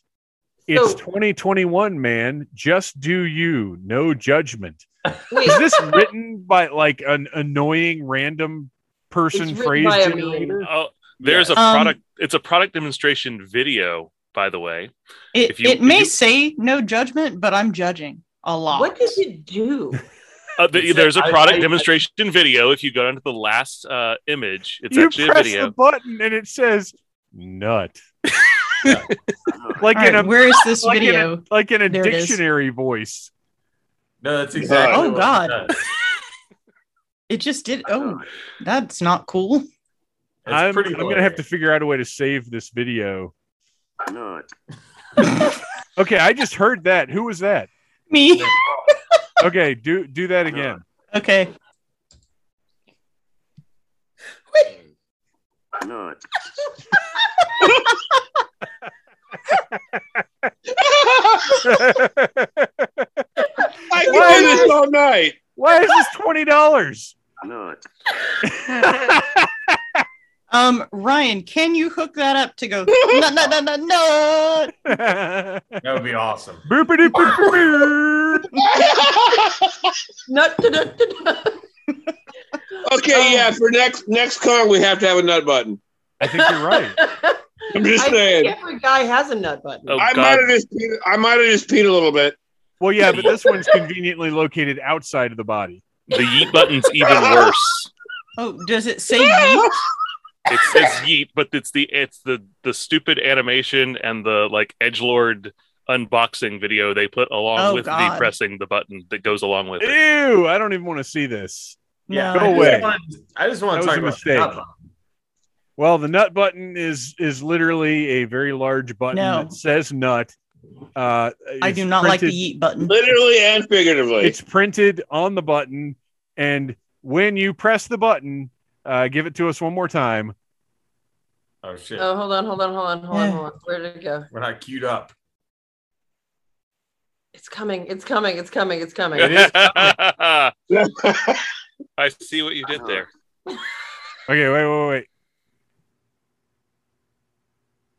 It's So- 2021, man. Just do you. No judgment. Wait, Is this written by like an annoying random person phrase generator? Oh, there's a Um, product. It's a product demonstration video, by the way. It If you- it if may you- say no judgment, but I'm judging a lot. what does it do? Uh, the, It's a- there's a I- product I- demonstration video. If you go down to the last uh, image, it's you actually a video. the button and it says nut. like All in right, a where is this like in a- video? like in a There dictionary voice. No, that's exactly. Oh, what God. does. It just did. Oh, that's not cool. It's I'm. I'm gonna have to figure out a way to save this video. Okay, I just heard that. Who was that? Me. Okay, do do that again. Okay. I can do this all night. Why is this twenty dollars? Um, Ryan, can you hook that up to go? No, no, no, no, no. That would be awesome. Boopity boop nut. Okay, Oh. yeah. For next next car, we have to have a nut button. I think you're right. I'm just I saying. think every guy has a nut button. Oh I God! might have just peed, I might have just peed a little bit. Well, yeah, but this one's conveniently located outside of the body. The yeet button's even worse. Oh, does it say yeet? It says yeet, but it's the it's the the stupid animation and the like edge lord unboxing video they put along Oh, with the pressing the button that goes along with it. Ew! I don't even want to see this. Yeah, Go I away. wanna- I just want to talk about mistake. the nut button. Well, the nut button is is literally a very large button No. that says nut. Uh, I do not like the yeet button. Literally and figuratively. It's printed on the button, and when you press the button, uh, give it to us one more time. Oh shit, Oh, hold on, hold on, hold on, hold on, hold on. Where did it go? we're not queued up. It's coming. It's coming. It's coming. It's coming. It is I see what you did there. Okay, wait, wait, wait.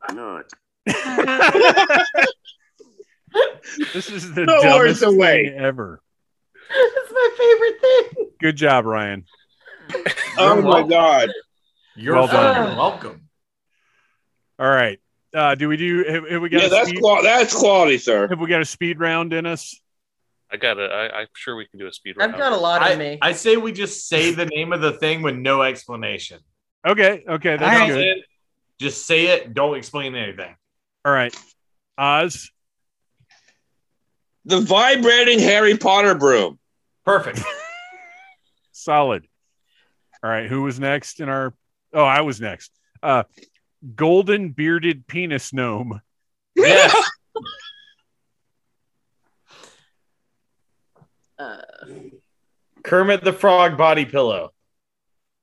I not. This is the No words dumbest away. thing ever. it's my favorite thing. Good job, Ryan. Oh You're my god. You're Well done. fucking welcome. All right. Uh, do we do? Have, have we got? Yeah, that's speed, qual- that's quality, sir. Have we got a speed round in us? I got it. I'm sure we can do a speed round. I've got a lot in I, me. I say we just say the name of the thing with no explanation. Okay, okay, that's All right. good. Just say it. Don't explain anything. All right, Oz. The vibrating Harry Potter broom. Perfect. Solid. All right, who was next in our? Oh, I was next. Uh, golden bearded penis gnome. Yes. Uh, Kermit the Frog body pillow.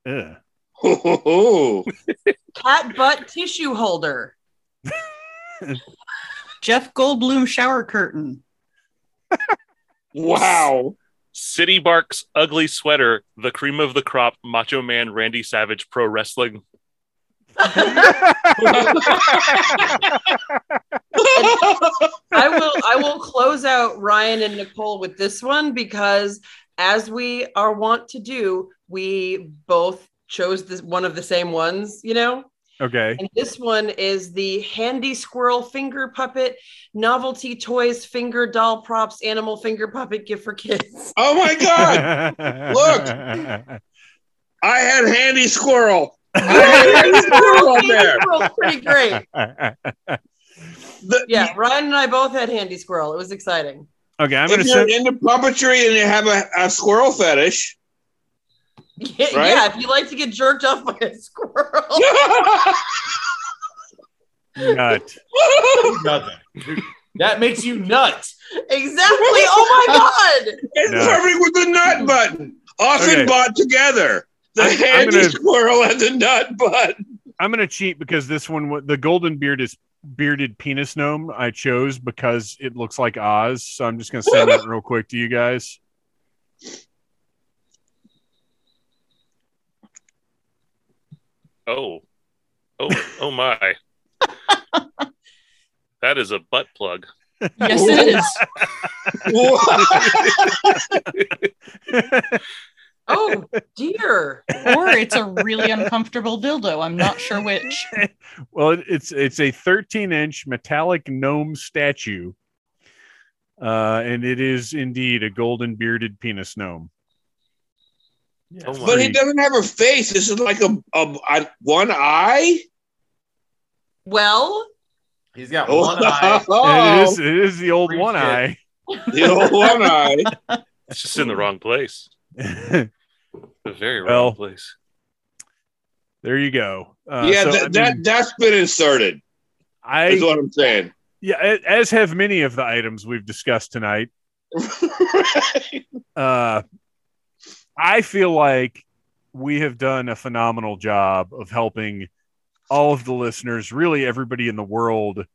Ugh. Ooh. cat butt tissue holder. Jeff Goldblum shower curtain. wow. City Bark's ugly sweater, the cream of the crop, Macho Man Randy Savage Pro Wrestling. I will I will close out Ryan and Nicole with this one because as we are wont to do, we both chose this one of the same ones, you know? Okay. And this one is the handy squirrel finger puppet novelty toys finger doll props animal finger puppet gift for kids. Oh my god. Look. I had handy squirrel. I had handy squirrel up there. Squirrel's pretty great. The- Yeah, Ryan and I both had handy squirrel. It was exciting. okay, I'm gonna if you're send. into puppetry and you have a, a squirrel fetish, Yeah, Right? yeah, if you like to get jerked off by a squirrel. Nut. Nothing. That makes you nuts. exactly. Oh my god. it's No. perfect with the nut button. Often Okay. bought together. The I'm- I'm handy gonna- squirrel and the nut button. I'm gonna cheat because this one, the golden beard is bearded penis gnome. I chose because it looks like Oz, so I'm just gonna send that real quick to you guys. Oh, oh, oh my! that is a butt plug. Yes, it is. Oh dear. Or it's a really uncomfortable dildo. I'm not sure which. well, it's it's a 13 inch metallic gnome statue, uh, and it is indeed a golden bearded penis gnome. Oh! But he doesn't have a face. This is like a, a, a one eye. Well, He's got one eye. It is it is the old Freak one it. eye. the old one eye. It's just in the wrong place. The very Well, wrong place. There you go. Uh, yeah, so, that, I mean, that that's been inserted. I Is what I'm saying. yeah, as have many of the items we've discussed tonight. uh, I feel like we have done a phenomenal job of helping all of the listeners, really everybody in the world,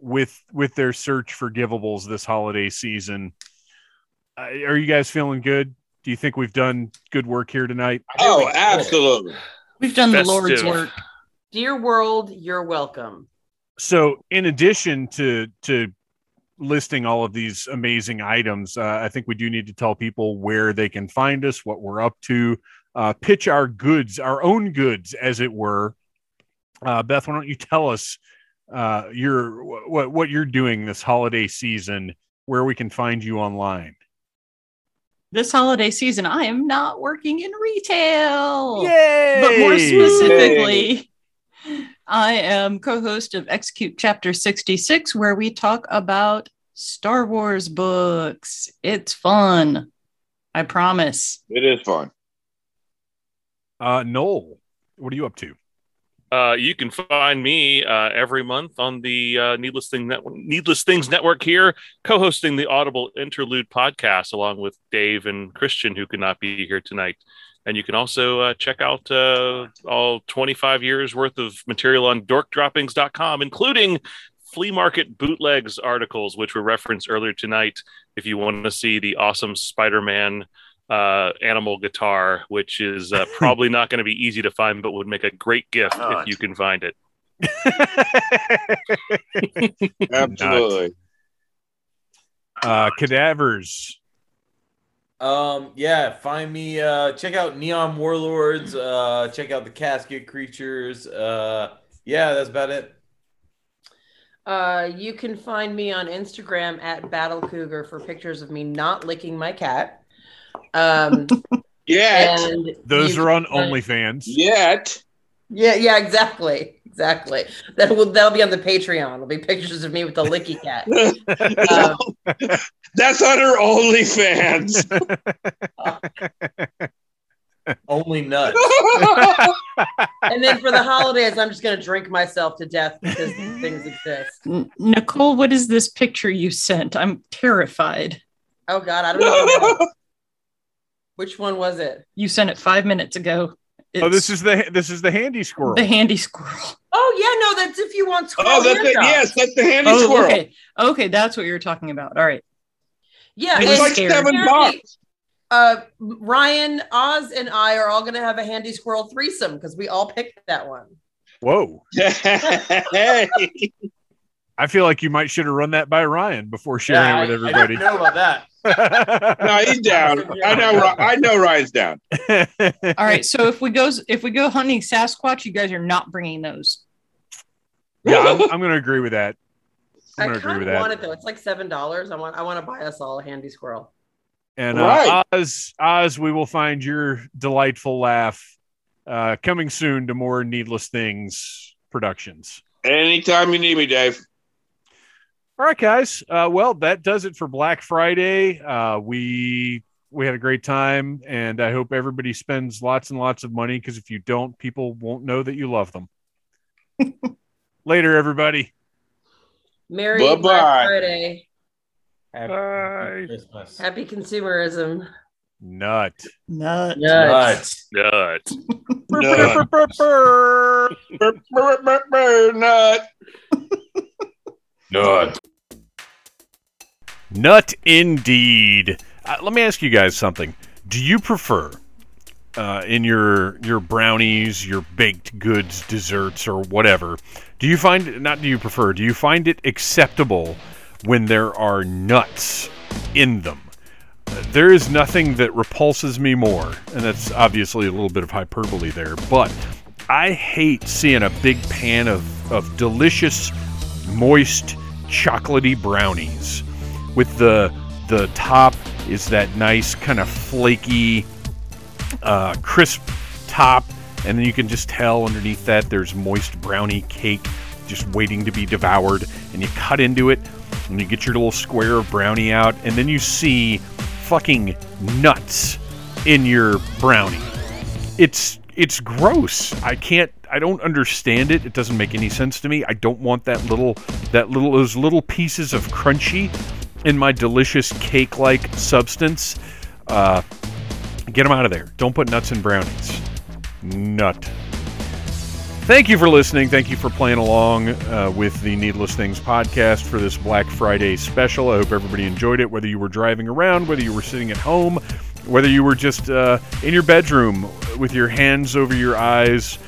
with with their search for givables this holiday season. Uh, are you guys feeling good? Do you think we've done good work here tonight? oh, absolutely. We've done the Festive. Lord's work. dear world, you're welcome. So, in addition to to listing all of these amazing items, uh, I think we do need to tell people where they can find us, what we're up to, uh, pitch our goods, our own goods, as it were. Uh, Beth, why don't you tell us uh, your what what you're doing this holiday season, where we can find you online? This holiday season, I am not working in retail. Yay! But more specifically, I am co host of Execute Chapter 66, where we talk about Star Wars books. It's fun. I promise. It is fun. uh, Noel, what are you up to? Uh, you can find me uh, every month on the uh, Needless Thing Network, Needless Things Network here, co-hosting the Audible Interlude podcast along with Dave and Christian, who could not be here tonight. And you can also uh, check out uh, all 25 years worth of material on dorkdroppings.com, including flea market bootlegs articles, which were referenced earlier tonight. If you want to see the awesome Spider-Man uh, animal guitar, which is uh, probably not going to be easy to find, but would make a great gift if you can find it. Absolutely. uh, cadavers. Um, yeah, find me. Uh, check out Neon Warlords. Uh, check out the Casket Creatures. Uh, yeah, that's about it. Uh, you can find me on Instagram at Battle Cougar for pictures of me not licking my cat. Um, Yet. and Those are on can find- OnlyFans. Yet. Yeah, yeah, exactly, exactly. That will that'll be on the Patreon. It'll be pictures of me with the licky cat. um, That's on her OnlyFans. Only nuts. and then for the holidays, I'm just gonna drink myself to death because these things exist. Nicole, what is this picture you sent? I'm terrified. Oh God, I don't know. Which one was it? You sent it five minutes ago. Oh, this is the this is the handy squirrel. the handy squirrel. Oh yeah, no, that's if you want. oh, that's the, yes, that's the handy Oh, squirrel. okay. Okay, that's what you're talking about. All right. Yeah, It It's was like scared. seven apparently, bucks. uh, Ryan, Oz, and I are all gonna have a handy squirrel threesome because we all picked that one. Whoa! hey, I feel like you might should have run that by Ryan before sharing Yeah, it with I- I everybody. didn't know about that. No, he's down. I know. Ry- I know Ryan's down. All right. So if we go if we go hunting Sasquatch, you guys are not bringing those. yeah, I'm, I'm going to agree with that. I'm I going to agree kind with of that. want it though. It's like seven dollars. I want. I want to buy us all a handy squirrel. And uh, Right. Oz, Oz, we will find your delightful laugh uh, coming soon to more Needless Things productions. Anytime you need me, Dave. All right, guys. Uh, well, that does it for Black Friday. Uh, we we had a great time, and I hope everybody spends lots and lots of money because if you don't, people won't know that you love them. Later, everybody. Merry Bye-bye. Black Friday. Happy Bye. Christmas. Happy consumerism. Nut. Nut. Nuts. Nut. Nut. Burr, nut. Nut. Nut indeed. Uh, let me ask you guys something. Do you prefer uh, in your your brownies, your baked goods, desserts, or whatever? Do you find not? Do you prefer? Do you find it acceptable when there are nuts in them? Uh, There is nothing that repulses me more, and that's obviously a little bit of hyperbole there, but I hate seeing a big pan of, of delicious, moist, chocolatey brownies with the the top is that nice kind of flaky uh, crisp top and then you can just tell underneath that there's moist brownie cake just waiting to be devoured and you cut into it and you get your little square of brownie out and then you see fucking nuts in your brownie. It's it's gross. I can't i don't understand it. It doesn't make any sense to me. I don't want that little that little those little pieces of crunchy in my delicious cake like substance uh get them out of there don't put nuts in brownies nut Thank you for listening. Thank you for playing along uh, with the Needless Things podcast for this Black Friday special. I hope everybody enjoyed it, whether you were driving around, whether you were sitting at home, whether you were just uh, in your bedroom with your hands over your eyes,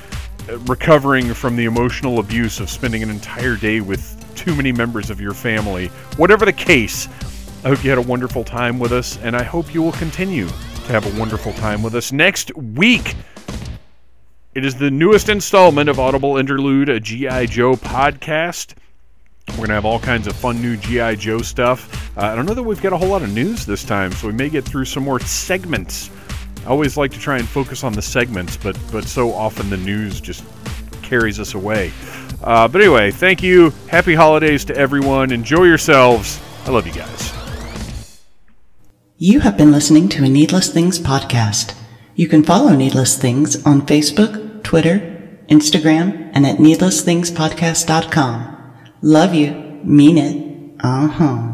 uh, recovering from the emotional abuse of spending an entire day with too many members of your family. Whatever the case, I hope you had a wonderful time with us, and I hope you will continue to have a wonderful time with us next week. It is the newest installment of Audible Interlude, a G.I. Joe podcast. We're going to have all kinds of fun new G.I. Joe stuff. Uh, I don't know that we've got a whole lot of news this time, so we may get through some more segments. I always like to try and focus on the segments, but, but so often the news just carries us away. Uh, but anyway, thank you. Happy holidays to everyone. Enjoy yourselves. I love you guys. You have been listening to a Needless Things podcast. You can follow Needless Things on Facebook, Twitter, Instagram, and at needlessthingspodcast.com. Love you. Mean it. Uh huh.